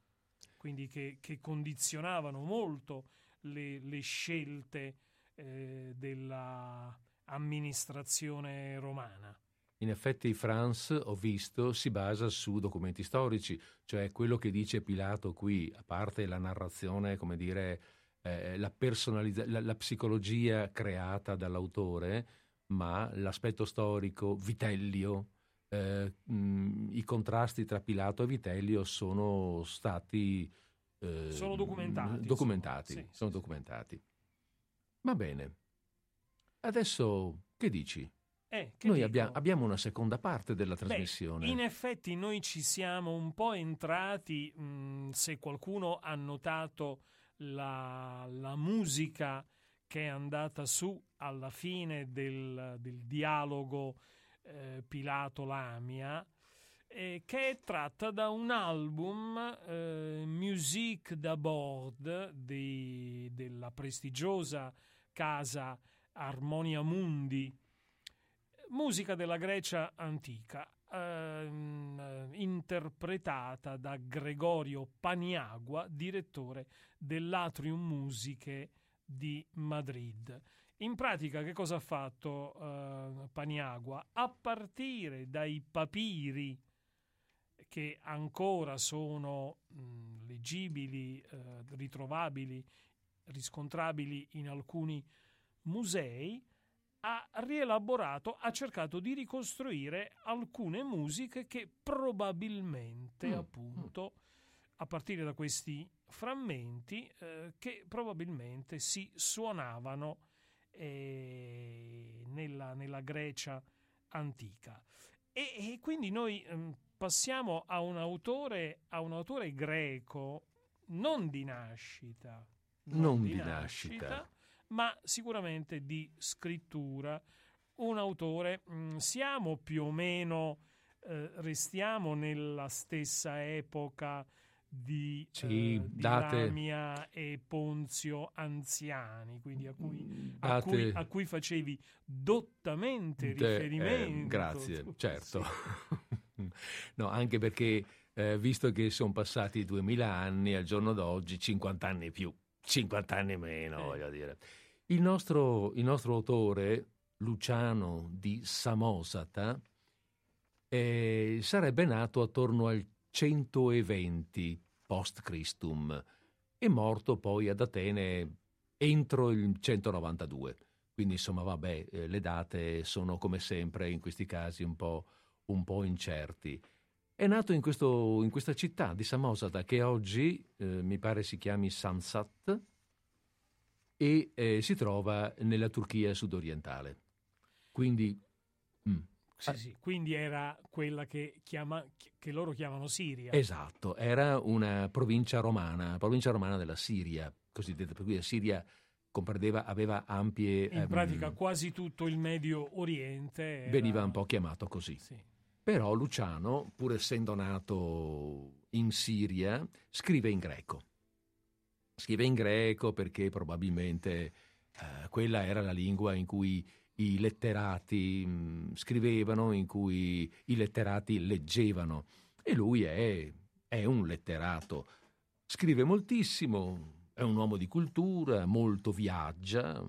Quindi che, che, condizionavano molto le, le scelte eh, della amministrazione romana. In effetti France, ho visto, si basa su documenti storici, cioè quello che dice Pilato qui, a parte la narrazione, come dire, eh, la, personalizza- la, la psicologia creata dall'autore, ma l'aspetto storico, Vitellio, eh, mh, i contrasti tra Pilato e Vitellio sono stati eh, sono documentati. documentati sì, sono sì, documentati. Va bene. Adesso che dici? Eh, noi abbia, abbiamo una seconda parte della trasmissione. Beh, in effetti noi ci siamo un po' entrati, mh, se qualcuno ha notato la, la, musica che è andata su alla fine del, del dialogo eh, Pilato-Lamia, eh, che è tratta da un album eh, Musique d'Abord della prestigiosa casa Armonia Mundi, musica della Grecia antica, ehm, interpretata da Gregorio Paniagua, direttore dell'Atrium Musiche di Madrid. In pratica che cosa ha fatto eh, Paniagua? A partire dai papiri che ancora sono mh, leggibili, eh, ritrovabili, riscontrabili in alcuni musei, ha rielaborato, ha cercato di ricostruire alcune musiche che probabilmente, mm. appunto, a partire da questi frammenti, eh, che probabilmente si suonavano eh, nella, nella, Grecia antica. E, e quindi noi eh, passiamo a un, autore, a un autore greco non di nascita, non, non di, nascita, nascita ma sicuramente di scrittura. Un autore, mh, mm, siamo più o meno, eh, restiamo nella stessa epoca di, sì, eh, di Lamia e Ponzio anziani, quindi a cui, mm, a cui, a cui facevi dottamente De, eh, riferimento. Eh, grazie, certo. Sì. no, anche perché eh, visto che sono passati 2000 anni al giorno d'oggi, 50 anni più, 50 anni meno, eh. voglio dire. Il nostro, il nostro autore, Luciano di Samosata, eh, sarebbe nato attorno al 120 post Christum e morto poi ad Atene entro il 192. Quindi insomma, vabbè, eh, le date sono come sempre in questi casi un po', un po incerti. È nato in, questo, in, questa città di Samosata che oggi eh, mi pare si chiami Sansat, e eh, si trova nella Turchia sudorientale. Quindi... Mm. Sì, sì, quindi era quella che, chiama, che, loro chiamano Siria. Esatto, era una provincia romana, provincia romana della Siria, cosiddetta, per cui la Siria comprendeva, aveva ampie... In ehm, pratica quasi tutto il Medio Oriente. Era... Veniva un po' chiamato così. Sì. Però Luciano, pur essendo nato in Siria, scrive in greco. Scrive in greco perché probabilmente eh, quella era la lingua in cui i letterati mm, scrivevano, in cui i letterati leggevano. E lui è, è un letterato. Scrive moltissimo, è un uomo di cultura, molto viaggia,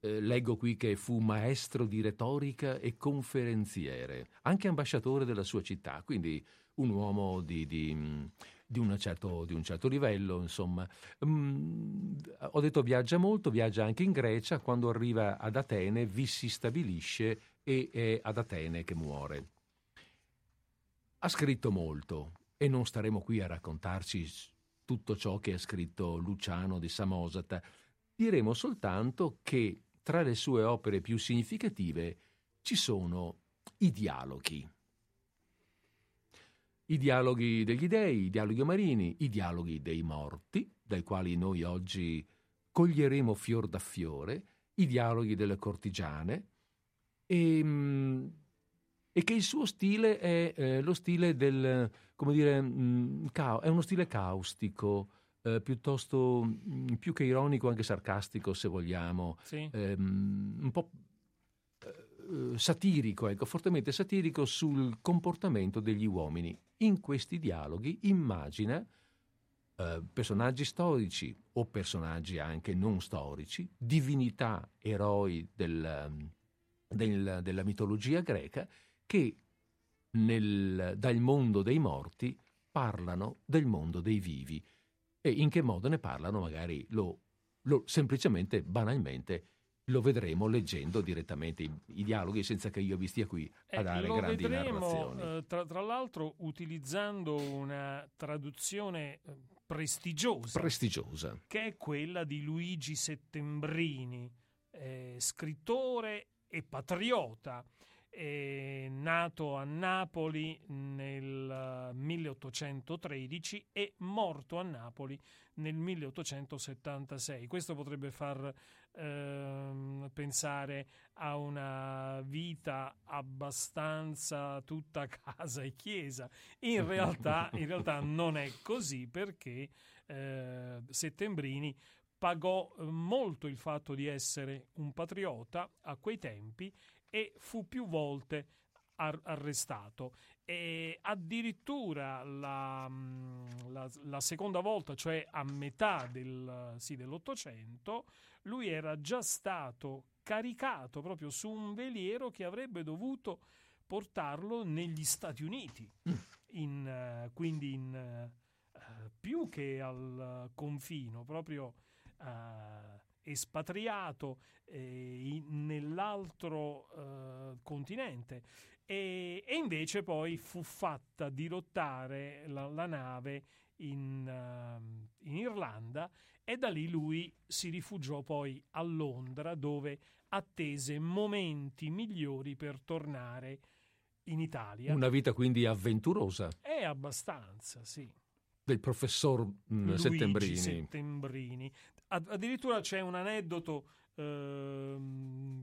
eh, leggo qui che fu maestro di retorica e conferenziere, anche ambasciatore della sua città, quindi un uomo di, di, di, certo, di un certo livello, insomma. Mm, ho detto viaggia molto, viaggia anche in Grecia, quando arriva ad Atene vi si stabilisce e è ad Atene che muore. Ha scritto molto e non staremo qui a raccontarci tutto ciò che ha scritto Luciano di Samosata. Diremo soltanto che tra le sue opere più significative ci sono i dialoghi. I dialoghi degli dei, i dialoghi marini, i dialoghi dei morti, dai quali noi oggi coglieremo fior da fiore, i dialoghi delle cortigiane, e, ehm, e che il suo stile è eh, lo stile del, come dire, mh, mm, è uno stile caustico, eh, piuttosto mh, mm, più che ironico, anche sarcastico, se vogliamo, sì. ehm, un po' eh, satirico, ecco, fortemente satirico sul comportamento degli uomini. In questi dialoghi immagina eh, personaggi storici o personaggi anche non storici, divinità, eroi del, del, della mitologia greca che nel, dal mondo dei morti parlano del mondo dei vivi e in che modo ne parlano magari lo, lo semplicemente, banalmente, lo vedremo leggendo direttamente i, i, dialoghi senza che io vi stia qui a eh, dare grandi vedremo, narrazioni. Eh, tra, tra, l'altro utilizzando una traduzione eh, prestigiosa, prestigiosa, che è quella di Luigi Settembrini, eh, scrittore e patriota è nato a Napoli nel 1813 e morto a Napoli nel 1876. Questo potrebbe far eh, pensare a una vita abbastanza tutta casa e chiesa. In realtà, in realtà non è così perché eh, Settembrini pagò molto il fatto di essere un patriota a quei tempi e fu più volte ar- arrestato. E addirittura la, mm, la, la, seconda volta, cioè a metà del, sì, dell'Ottocento, lui era già stato caricato proprio su un veliero che avrebbe dovuto portarlo negli Stati Uniti, in, uh, quindi in, uh, più che al confino, proprio uh, espatriato eh, nell'altro eh, continente e, e, invece poi fu fatta dirottare la, la nave in, uh, in, Irlanda e da lì lui si rifugiò poi a Londra dove attese momenti migliori per tornare in Italia. Una vita quindi avventurosa. È abbastanza, sì. Del professor mm, Settembrini. Settembrini. Addirittura c'è un aneddoto eh,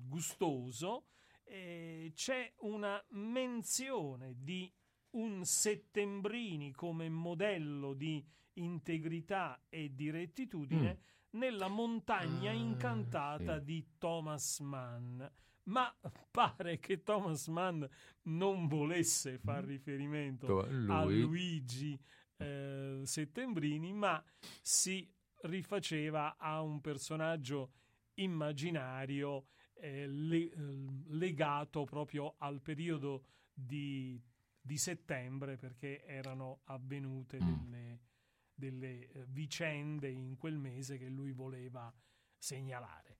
gustoso, eh, c'è una menzione di un Settembrini come modello di integrità e di rettitudine mm. nella montagna ah, incantata sì. di Thomas Mann. Ma pare che Thomas Mann non volesse far riferimento Lui. a Luigi eh, Settembrini, ma si rifaceva a un personaggio immaginario eh, le, legato proprio al periodo di, di, settembre perché erano avvenute mm. delle, delle eh, vicende in quel mese che lui voleva segnalare.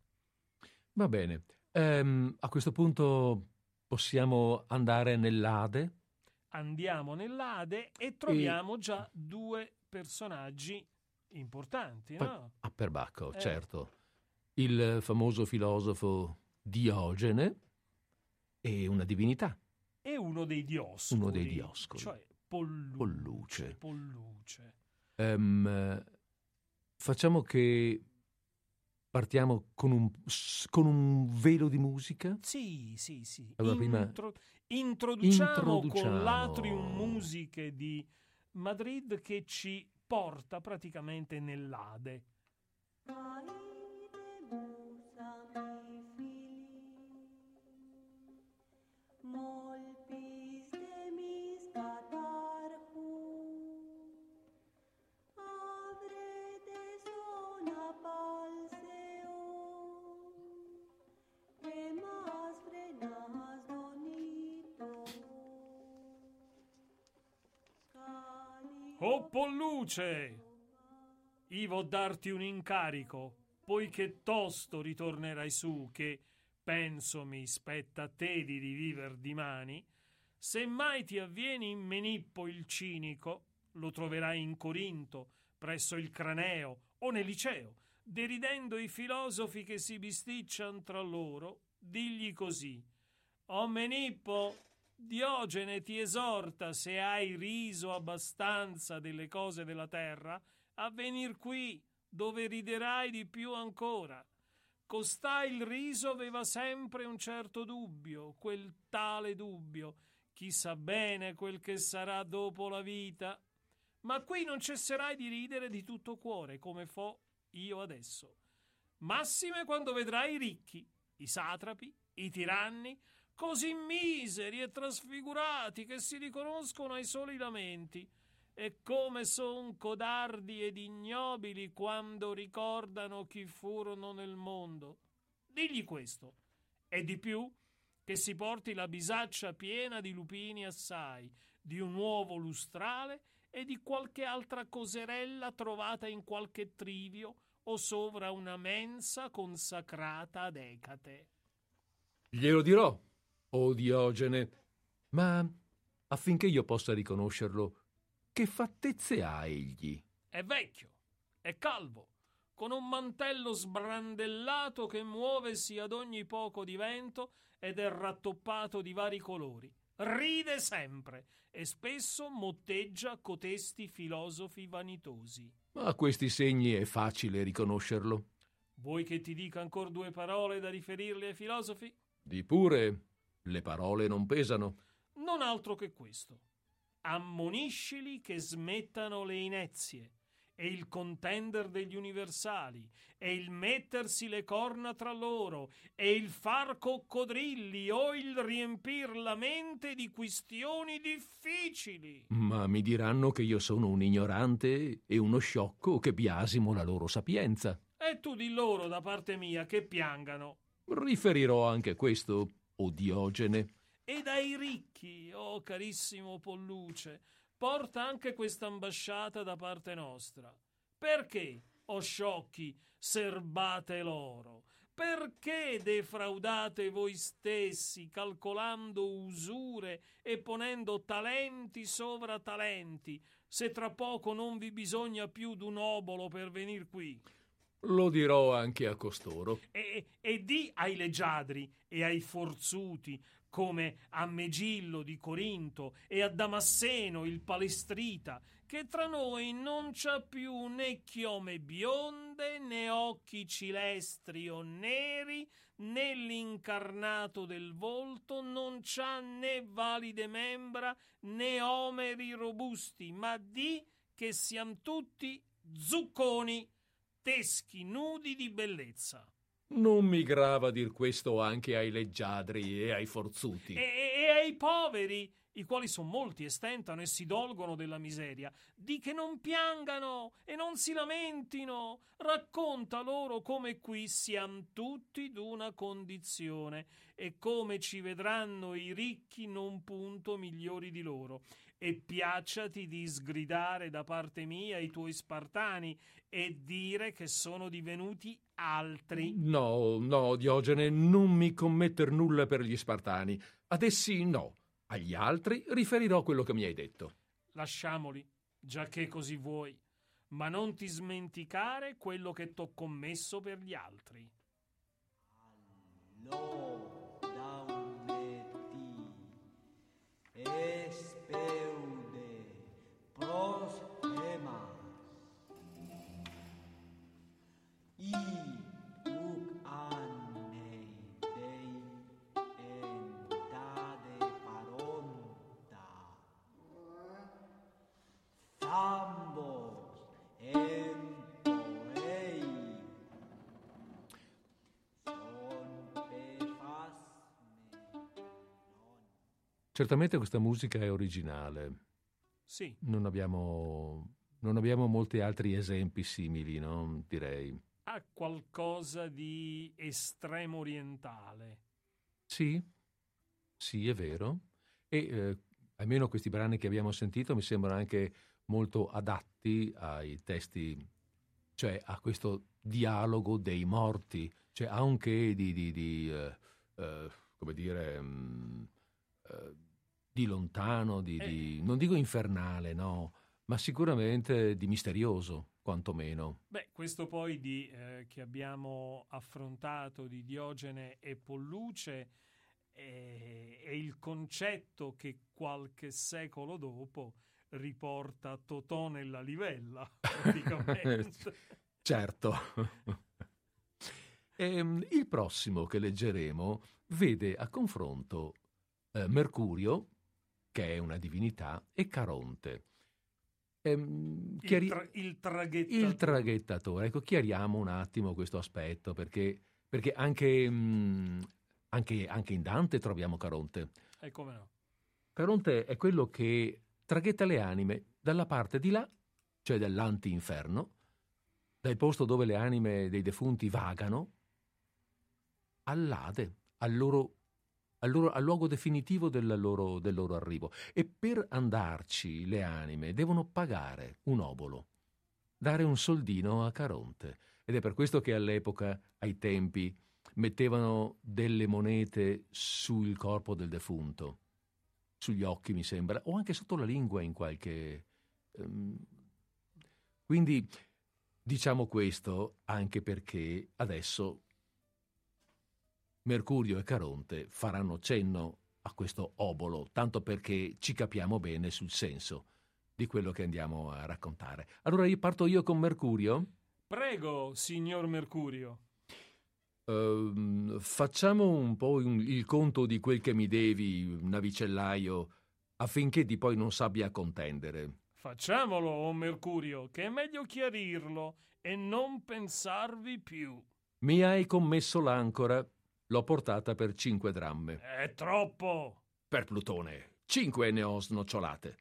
Va bene, ehm, a questo punto possiamo andare nell'Ade? Andiamo nell'Ade e troviamo e... già due personaggi importanti, no? A perbacco, eh. certo. Il famoso filosofo Diogene e una divinità. E uno dei dioscuri. Uno dei dioscuri. Cioè Polluce. Polluce. Polluce. Um, facciamo che partiamo con un, con un, velo di musica? Sì, sì, sì. Allora, prima... Intro... introduciamo, introduciamo con l'Atrium Musiche di Madrid che ci porta praticamente nell'Ade. Oh Polluce! Ivo darti un incarico, poiché tosto ritornerai su, che penso mi spetta a te di riviver di mani, se mai ti avvieni in Menippo il cinico, lo troverai in Corinto, presso il Craneo o nel liceo, deridendo i filosofi che si bisticcian tra loro, digli così: O Menippo, Diogene ti esorta, se hai riso abbastanza delle cose della terra, a venir qui, dove riderai di più ancora. Costai il riso aveva sempre un certo dubbio, quel tale dubbio, chi sa bene quel che sarà dopo la vita. Ma qui non cesserai di ridere di tutto cuore, come fo io adesso. Massime quando vedrai i ricchi, i satrapi, i tiranni, così miseri e trasfigurati che si riconoscono ai soli lamenti, e come son codardi ed ignobili quando ricordano chi furono nel mondo. Digli questo, e di più che si porti la bisaccia piena di lupini assai, di un uovo lustrale e di qualche altra coserella trovata in qualche trivio o sovra una mensa consacrata ad Ecate. Glielo dirò, o Diogene, ma affinché io possa riconoscerlo, che fattezze ha egli? È vecchio, è calvo, con un mantello sbrandellato che muovesi ad ogni poco di vento ed è rattoppato di vari colori. Ride sempre e spesso motteggia cotesti filosofi vanitosi. A questi segni è facile riconoscerlo. Vuoi che ti dica ancora due parole da riferirli ai filosofi? Di pure, le parole non pesano. Non altro che questo. Ammoniscili che smettano le inezie e il contender degli universali, e il mettersi le corna tra loro, e il far coccodrilli o il riempir la mente di questioni difficili. Ma mi diranno che io sono un ignorante e uno sciocco che biasimo la loro sapienza. E tu di loro da parte mia che piangano. Riferirò anche questo, o Diogene. E dai ricchi, oh carissimo Polluce, porta anche questa ambasciata da parte nostra. Perché, o oh sciocchi, serbate l'oro? Perché defraudate voi stessi, calcolando usure e ponendo talenti sovra talenti, se tra poco non vi bisogna più d'un obolo per venir qui? Lo dirò anche a costoro. E, e di ai leggiadri e ai forzuti, come a Megillo di Corinto e a Damasseno il palestrita, che tra noi non c'ha più né chiome bionde, né occhi cilestri o neri, né l'incarnato del volto, non c'ha né valide membra, né omeri robusti, ma di che siam tutti zucconi, teschi nudi di bellezza. Non mi grava dir questo anche ai leggiadri e ai forzuti. E, e, ai poveri, i quali sono molti e stentano e si dolgono della miseria, di che non piangano e non si lamentino. Racconta loro come qui siamo tutti d'una condizione e come ci vedranno i ricchi non punto migliori di loro e piacciati di sgridare da parte mia i tuoi spartani e dire che sono divenuti altri. No, no, Diogene, non mi commetter nulla per gli spartani. Ad essi no. Agli altri riferirò quello che mi hai detto. Lasciamoli, già che così vuoi, ma non ti smenticare quello che t'ho commesso per gli altri. Allora, espeude pros gemas. Y Certamente questa musica è originale. Sì. Non abbiamo, non abbiamo molti altri esempi simili, no? direi. Ha qualcosa di estremo orientale. Sì, sì, è vero. E eh, almeno questi brani che abbiamo sentito mi sembrano anche molto adatti ai testi, cioè a questo dialogo dei morti, cioè anche di, di, di uh, uh, come dire, um, uh, di lontano, di, di, non dico infernale, no, ma sicuramente di misterioso, quantomeno. Beh, questo poi di, eh, che abbiamo affrontato di Diogene e Polluce è, è il concetto che qualche secolo dopo riporta Totò nella livella, praticamente. certo. e, ehm, il prossimo che leggeremo vede a confronto eh, Mercurio, che è una divinità, e Caronte. Ehm, chiari... il, tra- il, traghettatore. Il traghettatore. Ecco, chiariamo un attimo questo aspetto, perché, perché anche, mh, mm, anche, anche, in Dante troviamo Caronte. E come no? Caronte è quello che traghetta le anime dalla parte di là, cioè dell'anti-inferno, dal posto dove le anime dei defunti vagano, all'Ade, al loro al, loro, al luogo definitivo del loro, del loro arrivo. E per andarci le anime devono pagare un obolo, dare un soldino a Caronte. Ed è per questo che all'epoca, ai tempi, mettevano delle monete sul corpo del defunto, sugli occhi mi sembra, o anche sotto la lingua in qualche... Um... Quindi diciamo questo anche perché adesso Mercurio e Caronte faranno cenno a questo obolo, tanto perché ci capiamo bene sul senso di quello che andiamo a raccontare. Allora io parto io con Mercurio? Prego, signor Mercurio. Uh, facciamo un po' il conto di quel che mi devi, navicellaio, affinché di poi non sappia contendere. Facciamolo, oh Mercurio, che è meglio chiarirlo e non pensarvi più. Mi hai commesso l'ancora L'ho portata per cinque dramme. È troppo! Per Plutone, cinque ne ho snocciolate.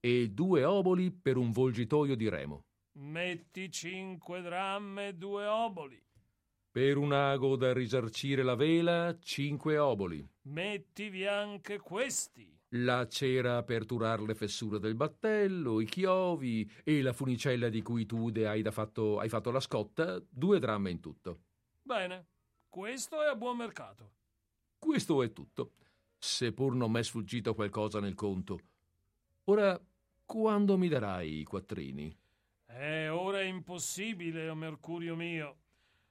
E due oboli per un volgitoio di remo. Metti cinque dramme e due oboli. Per un ago da risarcire la vela, cinque oboli. Mettivi anche questi. La cera per turar le fessure del battello, i chiovi e la funicella di cui tu hai, fatto, hai fatto la scotta, due dramme in tutto. Bene. Questo è a buon mercato. Questo è tutto, seppur non m'è sfuggito qualcosa nel conto. Ora, quando mi darai i quattrini? Eh, ora è impossibile, o Mercurio mio.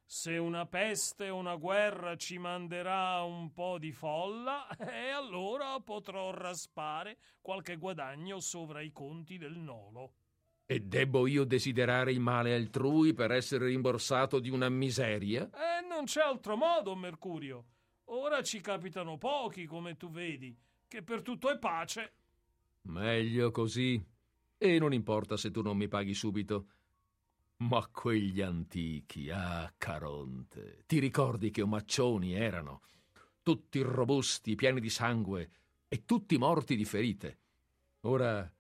Se una peste o una guerra ci manderà un po' di folla, e eh, allora potrò raspare qualche guadagno sovra i conti del nolo. E debbo io desiderare il male altrui per essere rimborsato di una miseria? Eh, non c'è altro modo, Mercurio. Ora ci capitano pochi, come tu vedi, che per tutto è pace. Meglio così. E non importa se tu non mi paghi subito. Ma quegli antichi, ah, Caronte, ti ricordi che omaccioni erano? Tutti robusti, pieni di sangue e tutti morti di ferite. Ora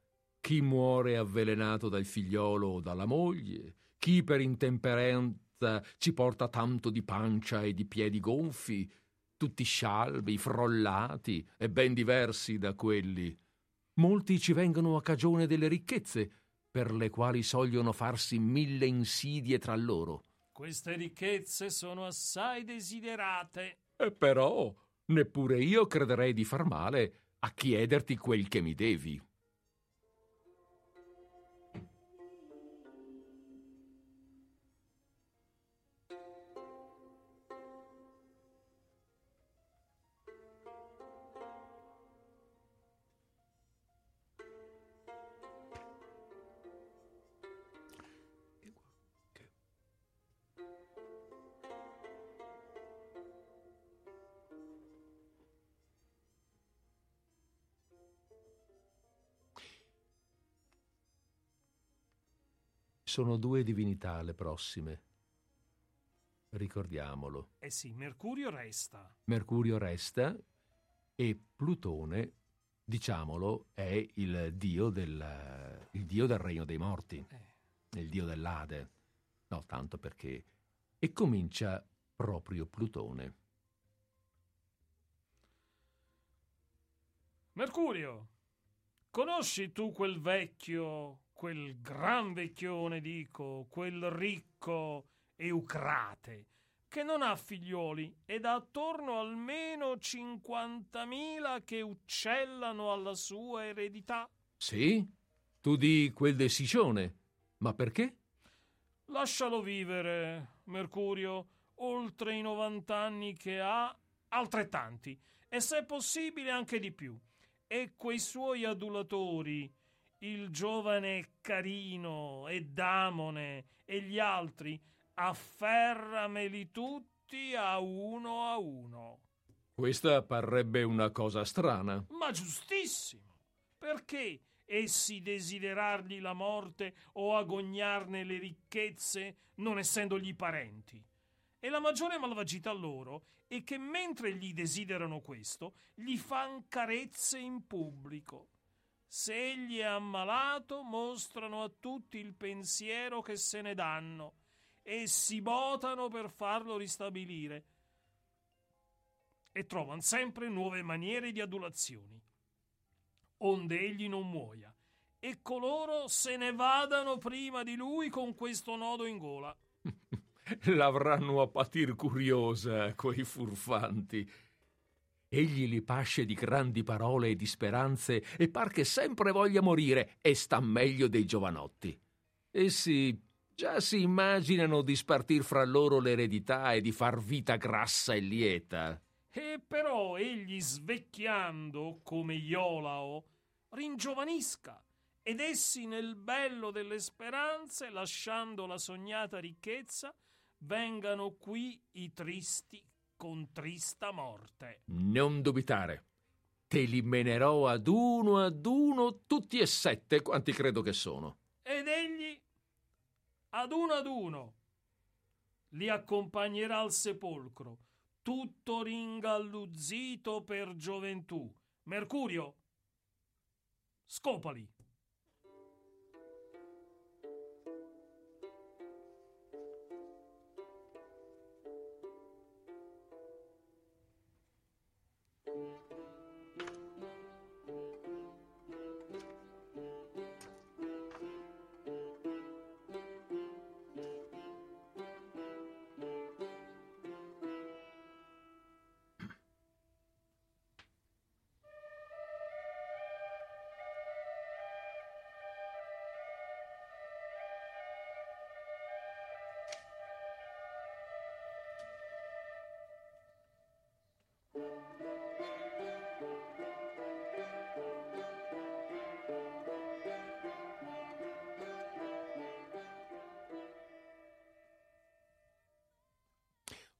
chi muore avvelenato dal figliolo o dalla moglie, chi per intemperanza ci porta tanto di pancia e di piedi gonfi, tutti scialbi, frollati e ben diversi da quelli. Molti ci vengono a cagione delle ricchezze, per le quali sogliono farsi mille insidie tra loro. Queste ricchezze sono assai desiderate. E però neppure io crederei di far male a chiederti quel che mi devi. Sono due divinità le prossime. Ricordiamolo. Eh sì, Mercurio resta. Mercurio resta e Plutone, diciamolo, è il dio del, il dio del regno dei morti, eh. il dio dell'Ade. No, tanto perché... E comincia proprio Plutone. Mercurio, Conosci tu quel vecchio, quel gran vecchione, dico, quel ricco Eucrate, che non ha figlioli ed ha attorno almeno 50.000 che uccellano alla sua eredità? Sì? Tu di quel de Sicione. Ma perché? Lascialo vivere, Mercurio, oltre i 90 anni che ha, altrettanti, e se possibile anche di più. E quei suoi adulatori, il giovane Carino e Damone e gli altri, afferrameli tutti a uno a uno. Questa parrebbe una cosa strana. Ma giustissimo. Perché essi desiderargli la morte o agognarne le ricchezze, non essendogli parenti? E la maggiore malvagità loro è che mentre gli desiderano questo, gli fan carezze in pubblico. Se egli è ammalato, mostrano a tutti il pensiero che se ne danno e si votano per farlo ristabilire e trovano sempre nuove maniere di adulazioni, onde egli non muoia, e coloro se ne vadano prima di lui con questo nodo in gola. L'avranno a patir curiosa, quei furfanti. Egli li pasce di grandi parole e di speranze e par che sempre voglia morire e sta meglio dei giovanotti. Essi Già si immaginano di spartir fra loro l'eredità e di far vita grassa e lieta. E però egli svecchiando come Iolao ringiovanisca ed essi nel bello delle speranze, lasciando la sognata ricchezza, vengano qui i tristi con trista morte. Non dubitare. Te li menerò ad uno ad uno tutti e sette quanti credo che sono. Ed egli ad uno ad uno. Li accompagnerà al sepolcro, tutto ringalluzzito per gioventù. Mercurio, scopali.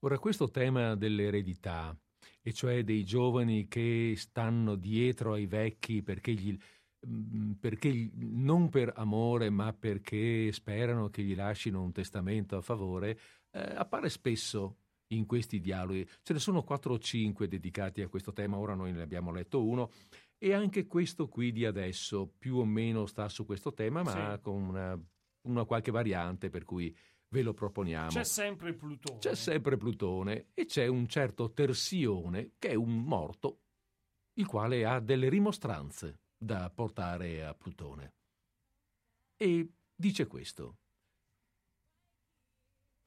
Ora, questo tema dell'eredità, e cioè dei giovani che stanno dietro ai vecchi perché, gli, mm, perché non per amore, ma perché sperano che gli lasciano un testamento a favore, eh, appare spesso in questi dialoghi. Ce ne sono quattro o cinque dedicati a questo tema, ora noi ne abbiamo letto uno, e anche questo qui di adesso più o meno sta su questo tema, ma sì. con una, una qualche variante per cui ve lo proponiamo. C'è sempre Plutone. C'è sempre Plutone e c'è un certo Tersione che è un morto, il quale ha delle rimostranze da portare a Plutone. E dice questo.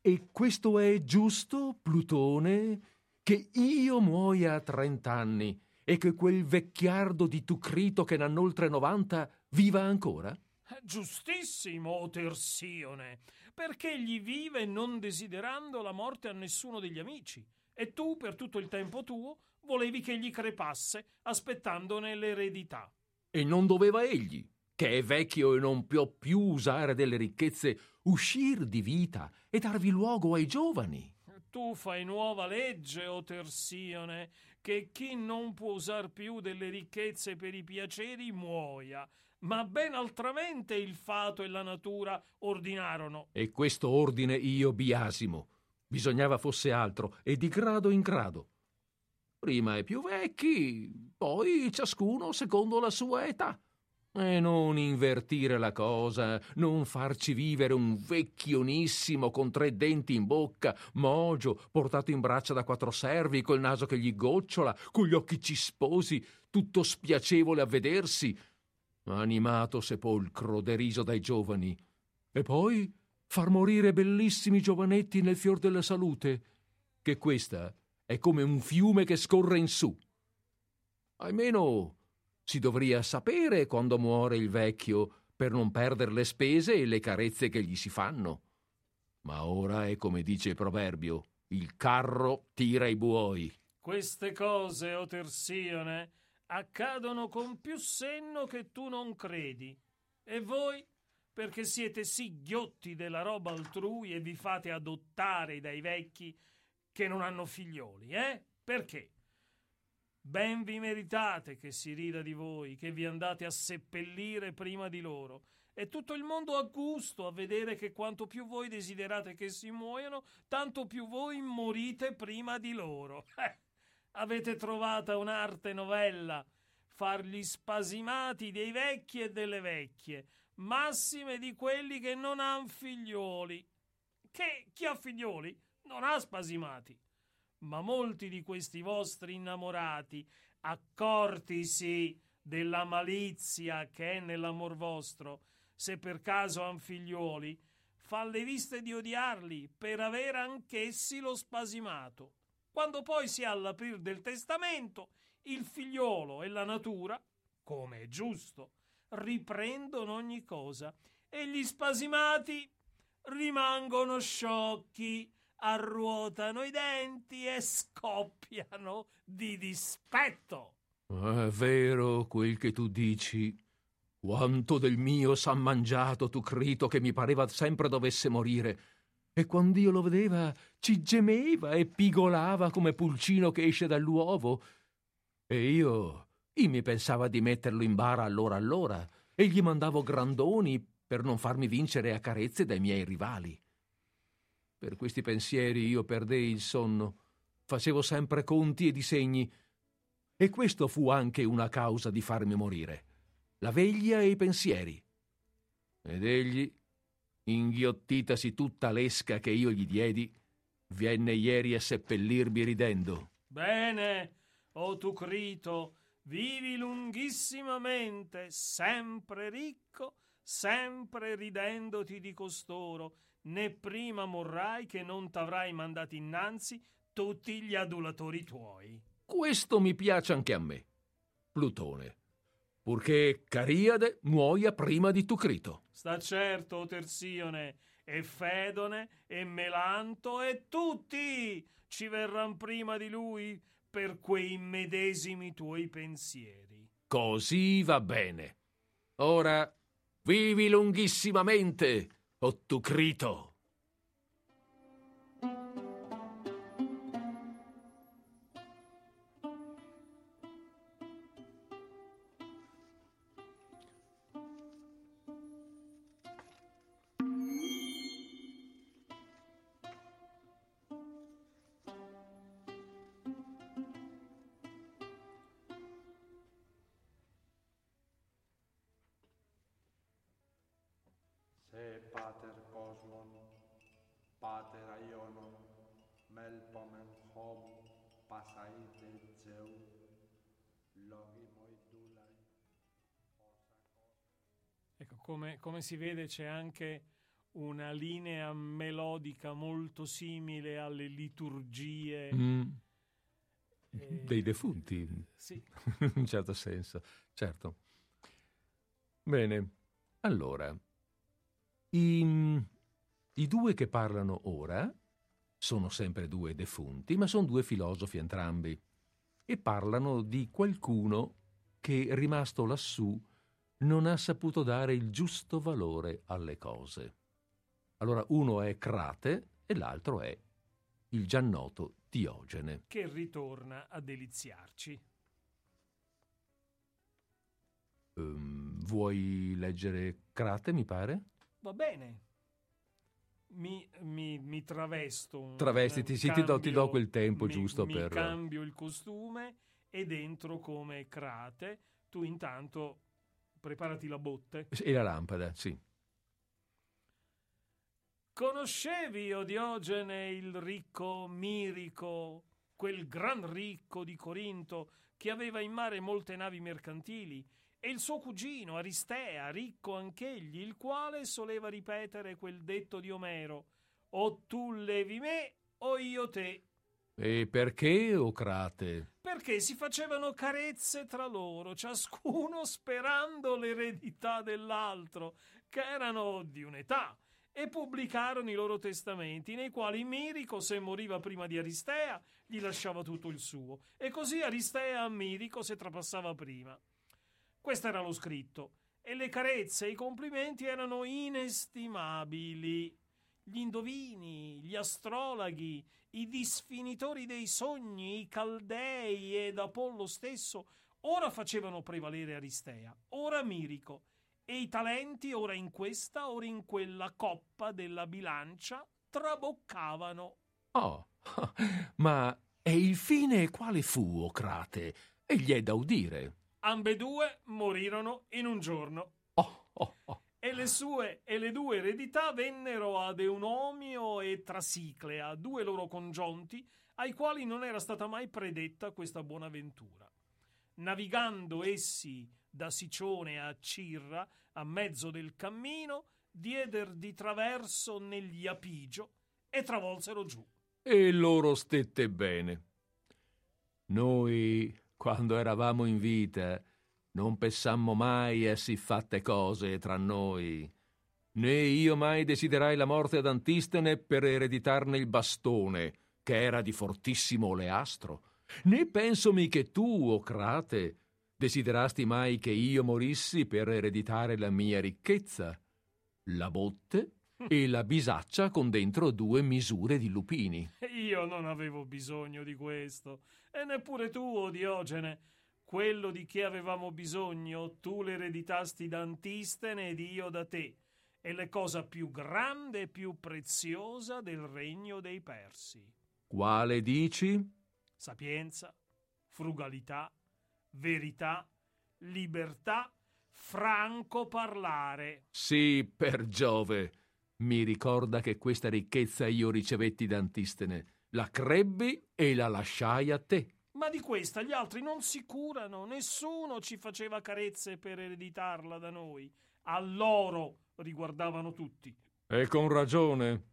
E questo è giusto, Plutone, che io muoia a trent'anni e che quel vecchiardo di Tucrito che n'hanno oltre novanta viva ancora? Giustissimo, Tersione perché egli vive non desiderando la morte a nessuno degli amici. E tu, per tutto il tempo tuo, volevi che egli crepasse, aspettandone l'eredità. E non doveva egli, che è vecchio e non può più usare delle ricchezze, uscir di vita e darvi luogo ai giovani. Tu fai nuova legge, o Tersione, che chi non può usar più delle ricchezze per i piaceri muoia, ma ben altramente il fato e la natura ordinarono. E questo ordine io biasimo. Bisognava fosse altro, e di grado in grado. Prima i più vecchi, poi ciascuno secondo la sua età. E non invertire la cosa, non farci vivere un vecchionissimo con tre denti in bocca, mogio, portato in braccia da quattro servi, col naso che gli gocciola, con gli occhi cisposi, tutto spiacevole a vedersi, animato sepolcro deriso dai giovani, e poi far morire bellissimi giovanetti nel fior della salute, che questa è come un fiume che scorre in su. Almeno si dovria sapere quando muore il vecchio per non perdere le spese e le carezze che gli si fanno. Ma ora è come dice il proverbio, il carro tira i buoi. Queste cose, o Tersione, accadono con più senno che tu non credi. E voi, perché siete sì ghiotti della roba altrui e vi fate adottare dai vecchi che non hanno figlioli, eh? Perché? Ben vi meritate che si rida di voi, che vi andate a seppellire prima di loro. È tutto il mondo a gusto a vedere che quanto più voi desiderate che si muoiano, tanto più voi morite prima di loro. Eh, avete trovata un'arte novella, far gli spasimati dei vecchi e delle vecchie, massime di quelli che non han figlioli. Che chi ha figlioli non ha spasimati ma molti di questi vostri innamorati, accortisi della malizia che è nell'amor vostro, se per caso han figliuoli, fan le viste di odiarli per aver anch'essi lo spasimato. Quando poi si ha l'aprir del testamento, il figliolo e la natura, come è giusto, riprendono ogni cosa e gli spasimati rimangono sciocchi arruotano i denti e scoppiano di dispetto. È vero quel che tu dici. Quanto del mio s'ha mangiato tu crito che mi pareva sempre dovesse morire. E quando io lo vedeva ci gemeva e pigolava come pulcino che esce dall'uovo. E io, io mi pensava di metterlo in bara allora allora e gli mandavo grandoni per non farmi vincere a carezze dai miei rivali. Per questi pensieri io perdei il sonno, facevo sempre conti e disegni, e questo fu anche una causa di farmi morire, la veglia e i pensieri. Ed egli, inghiottitasi tutta l'esca che io gli diedi, viene ieri a seppellirmi ridendo. Bene, o oh tu Crito, vivi lunghissimamente, sempre ricco, sempre ridendoti di costoro, né prima morrai che non t'avrai mandati innanzi tutti gli adulatori tuoi. Questo mi piace anche a me, Plutone, purché Cariade muoia prima di Tucrito. Sta certo, Tersione, e Fedone, e Melanto, e tutti ci verran prima di lui per quei medesimi tuoi pensieri. Così va bene. Ora vivi lunghissimamente Ottucrito. pater melpomen hom, pasaite zeu, logimoi dulai. Ecco, come, come si vede c'è anche una linea melodica molto simile alle liturgie mm. eh, dei defunti, sì. in un certo senso, certo. Bene, allora, i, I due che parlano ora sono sempre due defunti, ma sono due filosofi entrambi e parlano di qualcuno che, rimasto lassù, non ha saputo dare il giusto valore alle cose. Allora uno è Crate e l'altro è il già noto Diogene. Che ritorna a deliziarci. Um, vuoi leggere Crate, mi pare? Va bene. Mi, mi, mi travesto. Travestiti, sì, ti, do, ti do quel tempo mi, giusto mi per... cambio il costume ed entro come crate. Tu intanto preparati la botte. E la lampada, sì. Conoscevi, o Diogene, il ricco Mirico, quel gran ricco di Corinto che aveva in mare molte navi mercantili e il suo cugino Aristea, ricco anch'egli, il quale soleva ripetere quel detto di Omero: O tu levi me o io te. E perché, Ocrate? Perché si facevano carezze tra loro, ciascuno sperando l'eredità dell'altro, che erano di un'età, e pubblicarono i loro testamenti, nei quali Mirico, se moriva prima di Aristea, gli lasciava tutto il suo, e così Aristea a Mirico se trapassava prima. Questo era lo scritto, e le carezze e i complimenti erano inestimabili. Gli indovini, gli astrologhi, i disfinitori dei sogni, i caldei ed Apollo stesso ora facevano prevalere Aristea, ora Mirico, e i talenti ora in questa, ora in quella coppa della bilancia traboccavano. Oh, ma e il fine quale fu, Ocrate? Egli è da udire. Ambedue morirono in un giorno. Oh, oh, oh. E le sue e le due eredità vennero ad Eunomio e Trasiclea, due loro congiunti, ai quali non era stata mai predetta questa buona ventura. Navigando essi da Sicione a Cirra, a mezzo del cammino, dieder di traverso negli Apigio e travolsero giù. E loro stette bene. Noi, quando eravamo in vita, non pensammo mai a siffatte cose tra noi. Né io mai desiderai la morte ad Antistene per ereditarne il bastone, che era di fortissimo oleastro. Né pensomi che tu, o Crate, desiderasti mai che io morissi per ereditare la mia ricchezza, la botte e la bisaccia con dentro due misure di lupini. Io non avevo bisogno di questo, e neppure tu, o Diogene. Quello di che avevamo bisogno tu l'ereditasti da Antistene ed io da te, e la cosa più grande e più preziosa del regno dei Persi. Quale dici? Sapienza, frugalità, verità, libertà, franco parlare. Sì, per Giove. Mi ricorda che questa ricchezza io ricevetti da Antistene, la crebbi e la lasciai a te. Ma di questa gli altri non si curano, nessuno ci faceva carezze per ereditarla da noi. A loro riguardavano tutti. E con ragione.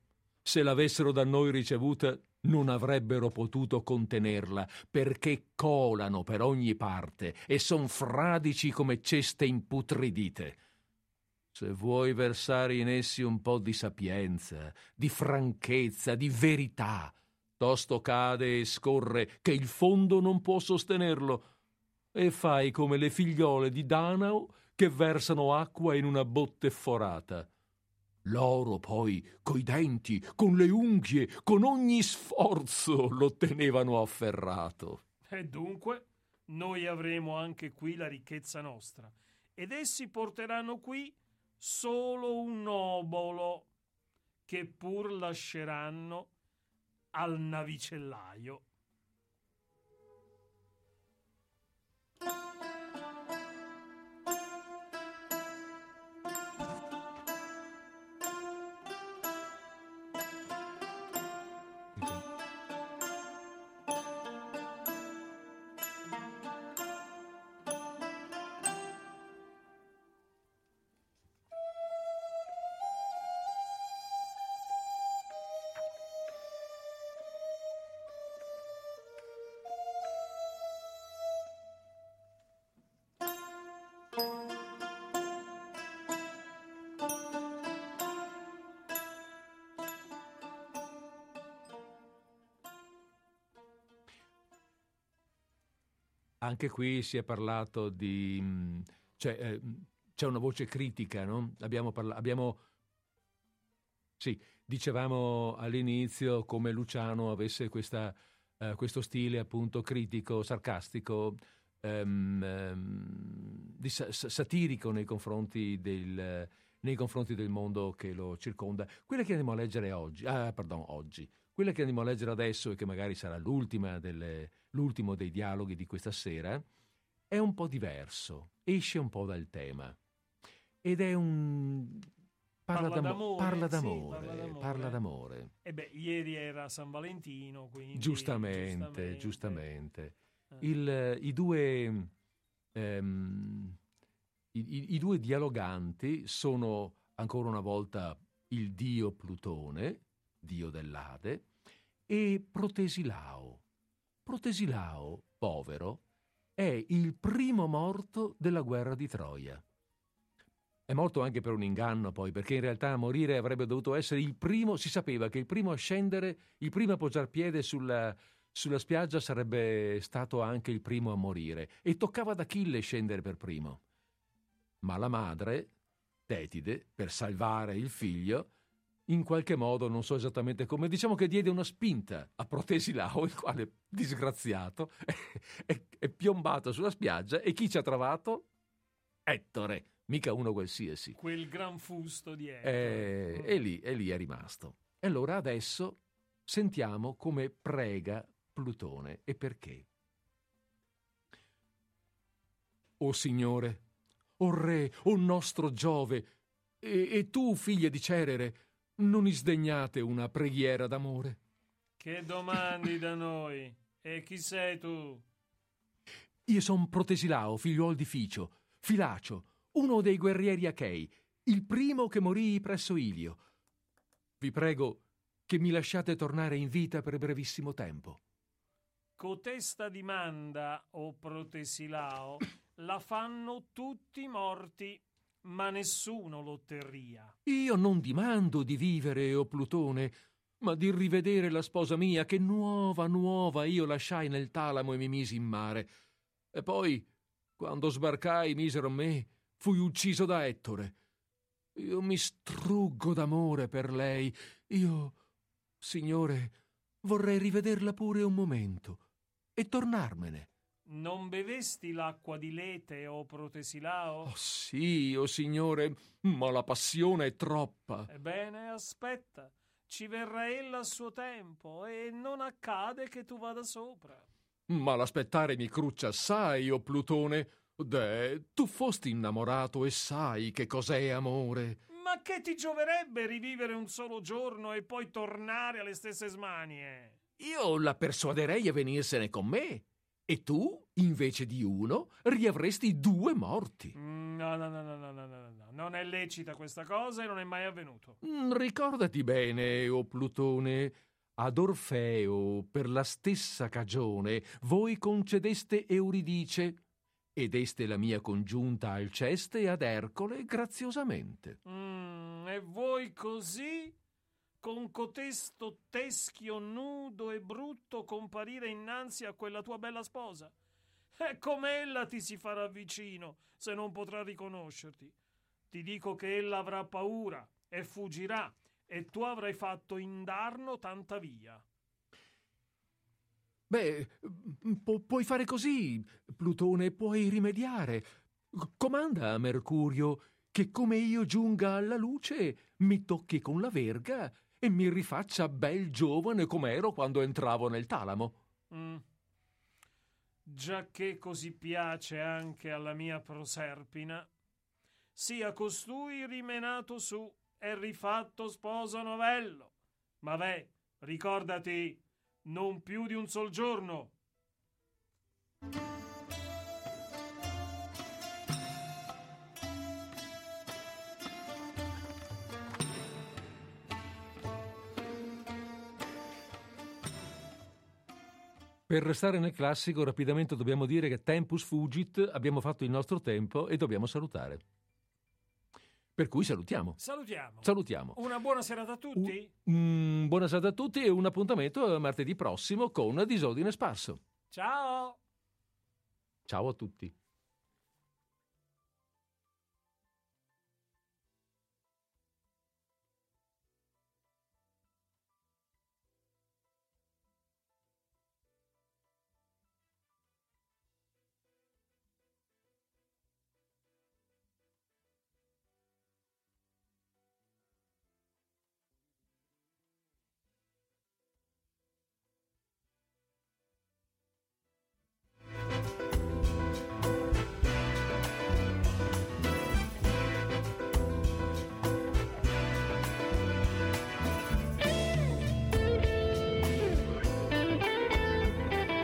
Se l'avessero da noi ricevuta, non avrebbero potuto contenerla, perché colano per ogni parte e son fradici come ceste imputridite. Se vuoi versare in essi un po' di sapienza, di franchezza, di verità, tosto cade e scorre che il fondo non può sostenerlo, e fai come le figliole di Danao che versano acqua in una botte forata. Loro poi, coi denti, con le unghie, con ogni sforzo lo tenevano afferrato. E dunque noi avremo anche qui la ricchezza nostra, ed essi porteranno qui solo un obolo che pur lasceranno al navicellaio. Anche qui si è parlato di... mm, cioè, eh, c'è una voce critica, no? Abbiamo parlato... Abbiamo... Sì, dicevamo all'inizio come Luciano avesse questa, eh, questo stile appunto critico, sarcastico, ehm, ehm, sa- sa- satirico nei confronti, del, nei confronti del mondo che lo circonda. Quella che andiamo a leggere oggi, ah, pardon, oggi, quella che andiamo a leggere adesso e che magari sarà l'ultima delle, l'ultimo dei dialoghi di questa sera, è un po' diverso, esce un po' dal tema. Ed è un... Parla, Parla d'amo- d'amore, parla sì, d'amore, parla d'amore. parla d'amore. E beh, ieri era San Valentino, quindi... Giustamente, giustamente. Eh. Il- I due... ehm, I, i, I due dialoganti sono ancora una volta il dio Plutone, dio dell'Ade, e Protesilao. Protesilao, povero, è il primo morto della guerra di Troia. È morto anche per un inganno, poi, perché in realtà a morire avrebbe dovuto essere il primo, si sapeva che il primo a scendere, il primo a posare piede sulla, sulla spiaggia sarebbe stato anche il primo a morire, e toccava ad Achille scendere per primo. Ma la madre, Tetide, per salvare il figlio, in qualche modo, non so esattamente come, diciamo che diede una spinta a Protesilao, il quale, disgraziato, è, è piombato sulla spiaggia e chi ci ha trovato? Ettore, mica uno qualsiasi. Quel gran fusto di Ettore. E, e, lì, e lì è rimasto. E allora adesso sentiamo come prega Plutone e perché. O Signore, o Re, o nostro Giove, e, e tu, figlia di Cerere, non isdegnate una preghiera d'amore? Che domandi da noi? E chi sei tu? Io son Protesilao, figliuol di Ficio, Filacio, uno dei guerrieri Achei, il primo che morì presso Ilio. Vi prego che mi lasciate tornare in vita per brevissimo tempo. Cotesta dimanda, o Protesilao, la fanno tutti morti ma nessuno lo otterria. Io non dimando di vivere, o Plutone, ma di rivedere la sposa mia che nuova, nuova io lasciai nel talamo e mi misi in mare. E poi, quando sbarcai, misero me, fui ucciso da Ettore. Io mi struggo d'amore per lei. Io, signore, vorrei rivederla pure un momento e tornarmene. Non bevesti l'acqua di Lete o Protesilao? Oh sì, o oh signore, ma la passione è troppa. Ebbene, aspetta, ci verrà ella a suo tempo e non accade che tu vada sopra. Ma l'aspettare mi cruccia assai, o oh Plutone. De, tu fosti innamorato e sai che cos'è amore. Ma che ti gioverebbe rivivere un solo giorno e poi tornare alle stesse smanie? Io la persuaderei a venirsene con me e tu, invece di uno, riavresti due morti. Mm, no, no, no, no, no, no, no, non è lecita questa cosa e non è mai avvenuto. Mm, ricordati bene, o oh Plutone, ad Orfeo, per la stessa cagione, voi concedeste Euridice e deste la mia congiunta Alceste ad Ercole graziosamente. Mm, e voi così con cotesto teschio nudo e brutto comparire innanzi a quella tua bella sposa. E com'ella ti si farà vicino se non potrà riconoscerti? Ti dico che ella avrà paura e fuggirà, e tu avrai fatto indarno tanta via. Beh, pu- puoi fare così, Plutone, puoi rimediare. Comanda a Mercurio che come io giunga alla luce mi tocchi con la verga e mi rifaccia bel giovane come ero quando entravo nel talamo. Mm. Già che così piace anche alla mia Proserpina, sia costui rimenato su e rifatto sposo novello. Ma ve, ricordati, non più di un sol giorno. Per restare nel classico, rapidamente dobbiamo dire che tempus fugit, abbiamo fatto il nostro tempo e dobbiamo salutare. Per cui salutiamo. Salutiamo. Salutiamo. Una buona serata a tutti. Un, buona serata a tutti e un appuntamento martedì prossimo con Disordine Sparso. Ciao. Ciao a tutti.